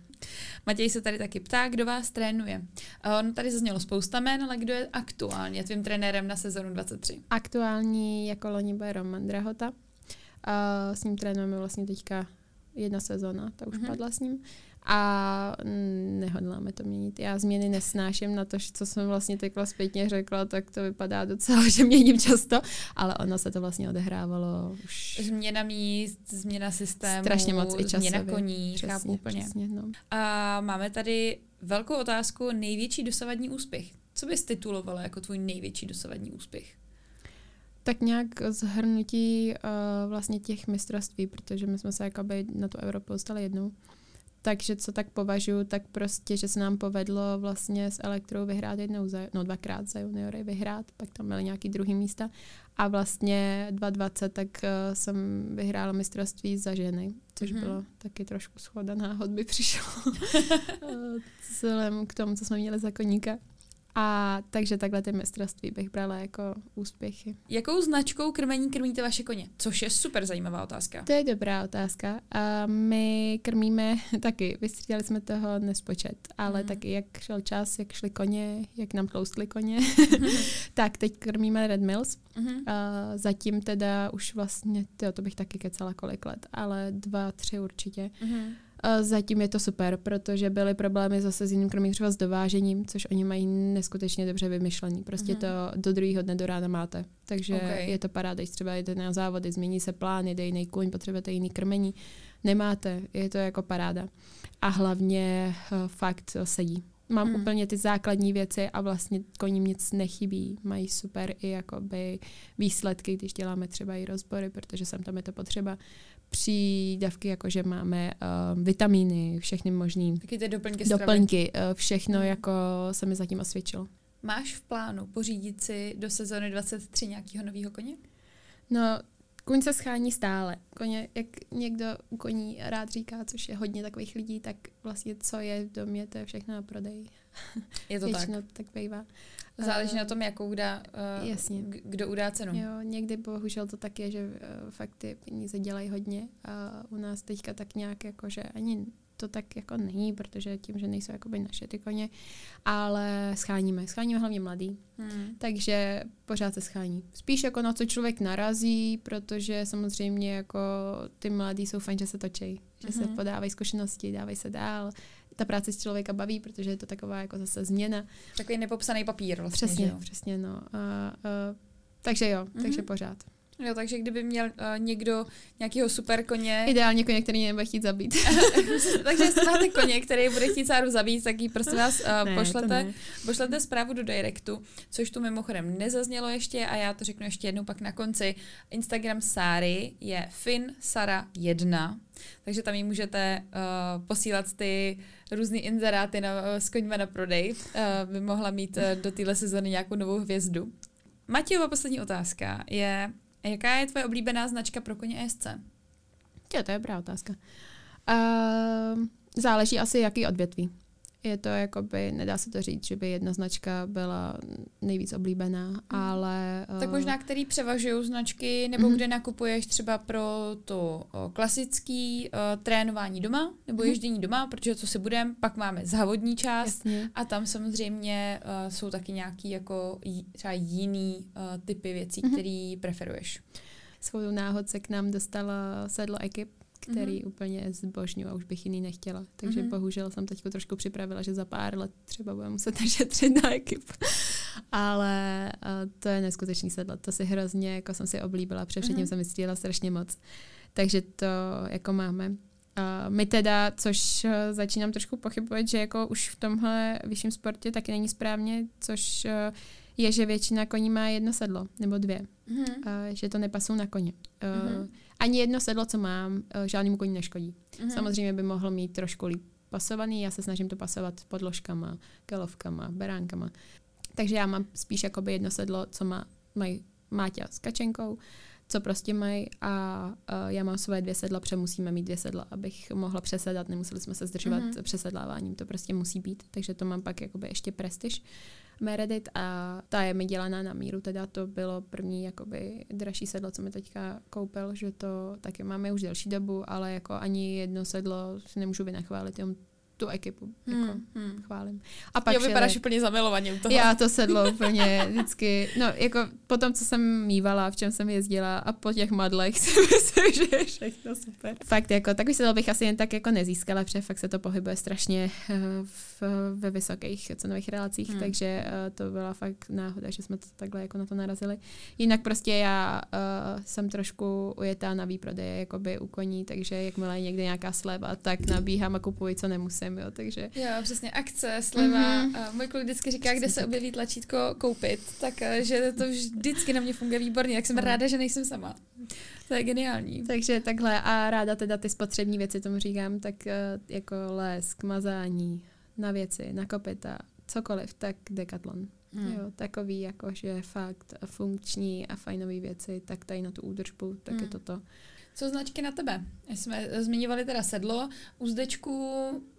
Matěj se tady taky ptá, kdo vás trénuje. On tady zaznělo spousta jmen, ale kdo je aktuálně tvým trenérem na sezonu 23? Aktuální jako loni bude Roman Drahota. A s ním trénujeme vlastně teďka jedna sezona, ta už mm-hmm. padla s ním. A nehodláme to měnit. Já změny nesnáším na to, co jsem vlastně takhle zpětně řekla, tak to vypadá docela, že měním často, ale ono se to vlastně odehrávalo už. Změna míst, změna systému, strašně moc i časově. změna koní, přesně, chápu úplně. Přesně, no. A máme tady velkou otázku, největší dosavadní úspěch. Co bys titulovala jako tvůj největší dosavadní úspěch? tak nějak zhrnutí uh, vlastně těch mistrovství, protože my jsme se jakoby na tu Evropu dostali jednou. Takže co tak považuji, tak prostě, že se nám povedlo vlastně s Elektrou vyhrát jednou, za, no dvakrát za juniory vyhrát, pak tam byly nějaký druhý místa a vlastně 2020 tak uh, jsem vyhrála mistrovství za ženy, což mm-hmm. bylo taky trošku schoda náhod by přišlo vzhledem k tomu, co jsme měli za koníka. A takže takhle ty mistrovství bych brala jako úspěchy. Jakou značkou krmení krmíte vaše koně? Což je super zajímavá otázka. To je dobrá otázka. A my krmíme taky, vystřídali jsme toho nespočet, ale mm. taky jak šel čas, jak šli koně, jak nám tloustly koně, mm. tak teď krmíme Red Mills. Mm. A zatím teda už vlastně, tyjo, to bych taky kecala kolik let, ale dva, tři určitě. Mm. Zatím je to super, protože byly problémy zase s jiným kromě třeba s dovážením, což oni mají neskutečně dobře vymyšlený. Prostě mm-hmm. to do druhého dne do rána máte. Takže okay. je to paráda, když třeba jdete na závody, změní se plán, jde jiný kuň, potřebujete jiný krmení. Nemáte, je to jako paráda. A hlavně uh, fakt sedí. Mám hmm. úplně ty základní věci a vlastně koním nic nechybí. Mají super i jakoby výsledky, když děláme třeba i rozbory, protože sem tam je to potřeba přídavky, jako že máme uh, vitamíny, všechny možný Taky ty doplňky, doplňky uh, všechno mm. jako se mi zatím osvědčilo. Máš v plánu pořídit si do sezóny 23 nějakého nového koně? No, Kuň se schání stále. Koně, jak někdo u koní rád říká, což je hodně takových lidí, tak vlastně co je v domě, to je všechno na prodej. Je to Většinou tak. tak bývá. Záleží na tom, jakou udá, uh, jasně. kdo udá cenu. Jo, někdy bohužel to tak je, že uh, fakt ty peníze dělají hodně a u nás teďka tak nějak jako, že ani to tak jako není, protože tím, že nejsou jakoby naše ty koně, ale scháníme. Scháníme hlavně mladý, hmm. takže pořád se schání. Spíš jako na co člověk narazí, protože samozřejmě jako ty mladí jsou fajn, že se točí, že hmm. se podávají zkušenosti, dávají se dál. Ta práce z člověka baví, protože je to taková jako zase změna. Takový nepopsaný papír vlastně, Přesně, jo? přesně, no. A, a, takže jo, hmm. takže pořád. Jo, takže kdyby měl uh, někdo nějakého super koně... Ideálně koně, který nebude chtít zabít. takže jestli máte koně, který bude chtít Sáru zabít, tak ji prosím vás uh, ne, pošlete, pošlete zprávu do directu, což tu mimochodem nezaznělo ještě a já to řeknu ještě jednou pak na konci. Instagram Sáry je finsara1, takže tam ji můžete uh, posílat ty různé inzeráty na, uh, s koňma na prodej. Uh, by mohla mít uh, do téhle sezóny nějakou novou hvězdu. Matějova poslední otázka je, Jaká je tvoje oblíbená značka pro koně ESC? Jo, to je dobrá otázka. Uh, záleží asi, jaký odvětví. Je to jakoby, nedá se to říct, že by jedna značka byla nejvíc oblíbená, hmm. ale... Uh... Tak možná, který převažují značky, nebo hmm. kde nakupuješ třeba pro to uh, klasický uh, trénování doma, nebo hmm. ježdění doma, protože co si budeme, pak máme závodní část Jasně. a tam samozřejmě uh, jsou taky nějaký jako j, třeba jiný uh, typy věcí, hmm. který preferuješ. Svou náhod se k nám dostala sedlo ekip, který mm-hmm. úplně zbožňuji a už bych jiný nechtěla. Takže mm-hmm. bohužel jsem teď trošku připravila, že za pár let třeba budeme muset šetřit na ekip. Ale uh, to je neskutečný sedlo. To si hrozně, jako jsem si oblíbila, předtím mm-hmm. jsem vystřídala strašně moc. Takže to jako máme. Uh, my teda, což uh, začínám trošku pochybovat, že jako už v tomhle vyšším sportě taky není správně, což uh, je, že většina koní má jedno sedlo nebo dvě. Mm-hmm. Uh, že to nepasují na koně. Uh, mm-hmm ani jedno sedlo, co mám, eh, žádnému koni neškodí. Mm-hmm. Samozřejmě by mohl mít trošku líp pasovaný, já se snažím to pasovat podložkama, kelovkama, beránkama. Takže já mám spíš jakoby jedno sedlo, co má, mají Máťa s kačenkou, co prostě mají a uh, já mám svoje dvě sedla, protože musíme mít dvě sedla, abych mohla přesedat, nemuseli jsme se zdržovat mm-hmm. přesedláváním, to prostě musí být, takže to mám pak jakoby ještě prestiž. Meredith a ta je mi dělaná na míru, teda to bylo první jakoby dražší sedlo, co mi teďka koupil, že to taky máme už delší dobu, ale jako ani jedno sedlo si nemůžu vynachválit, tu ekipu. Jako, Hmm, hmm. chválím. A pak Jo, vypadáš šeli- úplně zamilovaně u toho. já to sedlo úplně vždycky. No, jako po tom, co jsem mývala, v čem jsem jezdila a po těch madlech si myslím, že je všechno super. Fakt jako, takový sedlo bych asi jen tak jako nezískala, protože fakt se to pohybuje strašně eh, v, ve vysokých cenových relacích, Hmm. hmm. takže eh, to byla fakt náhoda, že jsme to takhle jako na to narazili. Jinak prostě já uh, jsem trošku ujetá na výprodeje, jakoby u koní, takže jakmile je někde nějaká sleva, tak nabíhám a kupuji, co nemusím, jo, takže Jo, přesně, akce, sleva. Mhm. Mm-hmm. Můj kluk vždycky říká, kde Přesně se tak. objeví tlačítko koupit, tak eh, že to vždycky na mě funguje výborně, tak jsem Mm. ráda, že nejsem sama. To je geniální. Takže takhle a ráda teda ty spotřební věci tomu říkám, tak eh, jako lesk, mazání na věci, na kopita, cokoliv, tak Decathlon. Hmm. Jo, takový jakože fakt funkční a fajnové věci, tak tady na tu údržbu, tak hmm. je to to. Co značky na tebe? Jsme zmiňovali teda sedlo, úzdečku,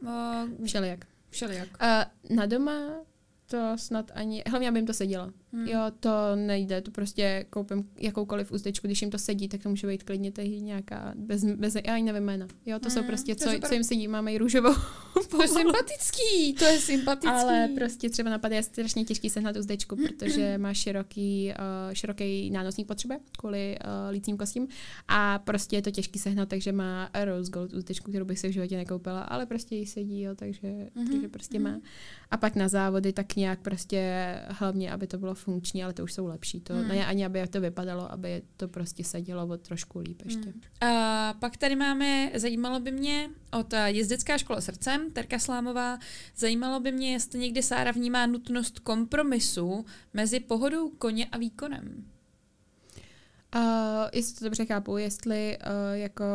uh, Všelijak. všelijak. A na doma to snad ani, hlavně aby jim to sedělo. Hmm. Hmm. Jo, to nejde, to prostě koupím jakoukoliv úzdečku, když jim to sedí, tak to může být klidně tady nějaká, bez, bez já ani nevím jména. Jo, to Hmm, jsou prostě, to co, super. co jim sedí, máme i růžovou. To je sympatický, to je sympatický. Ale prostě třeba napadá je strašně těžký sehnat uzdečku, protože má široký, uh, široký nánosník potřebe kvůli uh, lícím kostím a prostě je to těžký sehnat, takže má rose gold uzdečku, kterou bych si v životě nekoupila, ale prostě jí sedí, jo, takže, mm-hmm. takže prostě mhm. má. A pak na závody tak nějak prostě hlavně, aby to bylo funkční, ale to už jsou lepší. To, Mm. mm. ne ani, aby to vypadalo, aby to prostě sedělo o trošku líp ještě. Hmm. A pak tady máme, zajímalo by mě od eh, jezdecká škola srdcem, Terka Slámová, zajímalo by mě, jestli někdy Sára vnímá nutnost kompromisu mezi pohodou koně a výkonem. Uh, jestli to dobře chápu, jestli uh, jako,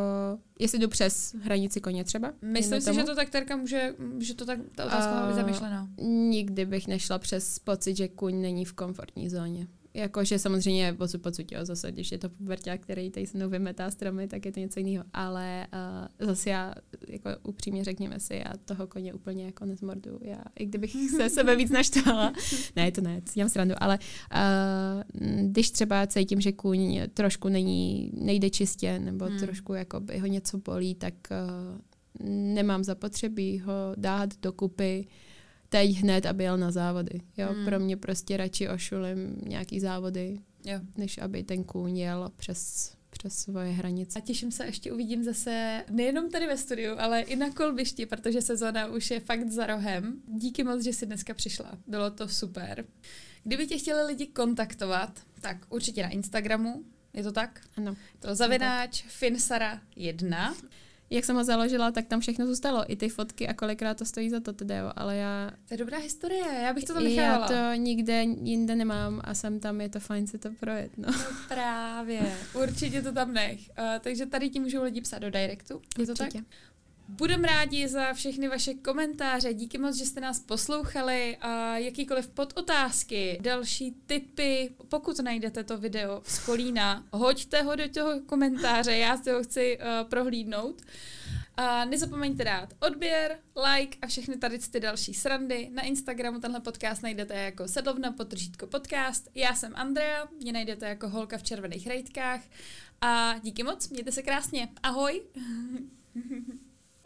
jestli jdu přes hranici koně třeba? Myslím si, tomu? že to tak Terka může, že to tak ta otázka být A- zamýšlená. Nikdy bych nešla přes pocit, že kuň není v komfortní zóně. Jakože samozřejmě pocit pocit, jo, zase, když je to puberťák, který tady se mnou vymetá stromy, tak je to něco jiného. Ale uh, zase já, jako upřímně řekněme si, já toho koně úplně jako nezmordu. Já, i kdybych se sebe víc naštvala, ne, to ne, dělám srandu, ale uh, když třeba cítím, že kůň trošku není, nejde čistě, nebo Hmm. trošku jako by ho něco bolí, tak uh, nemám zapotřebí ho dát dokupy teď hned, aby jel na závody. Jo, Hmm. pro mě prostě radši ošulím nějaký závody, Jo. než aby ten kůň jel přes, přes svoje hranice. A těším se, ještě uvidím zase nejenom tady ve studiu, ale i na kolbišti, protože sezona už je fakt za rohem. Díky moc, že jsi dneska přišla. Bylo to super. Kdyby tě chtěli lidi kontaktovat, tak určitě na Instagramu, je to tak? Ano. To zavináč Finsara1. Jak jsem ho založila, tak tam všechno zůstalo. I ty fotky a kolikrát to stojí za to teda, jo. Ale já, To je dobrá historie, já bych to tam já nechávala. to nikde jinde nemám a jsem tam, je to fajn si to projet. No. No právě, určitě to tam nech. Uh, takže tady ti můžou lidi psát do directu, je to tak? Budeme rádi za všechny vaše komentáře. Díky moc, že jste nás poslouchali a jakýkoliv podotázky, další tipy. Pokud najdete to video z Kolína, hoďte ho do toho komentáře, já si ho chci uh, prohlídnout. A nezapomeňte dát odběr, like a všechny tady ty další srandy. Na Instagramu tenhle podcast najdete jako sedlovna potržítko podcast. Já jsem Andrea, mě najdete jako holka v červených rejtkách. A díky moc, mějte se krásně. Ahoj!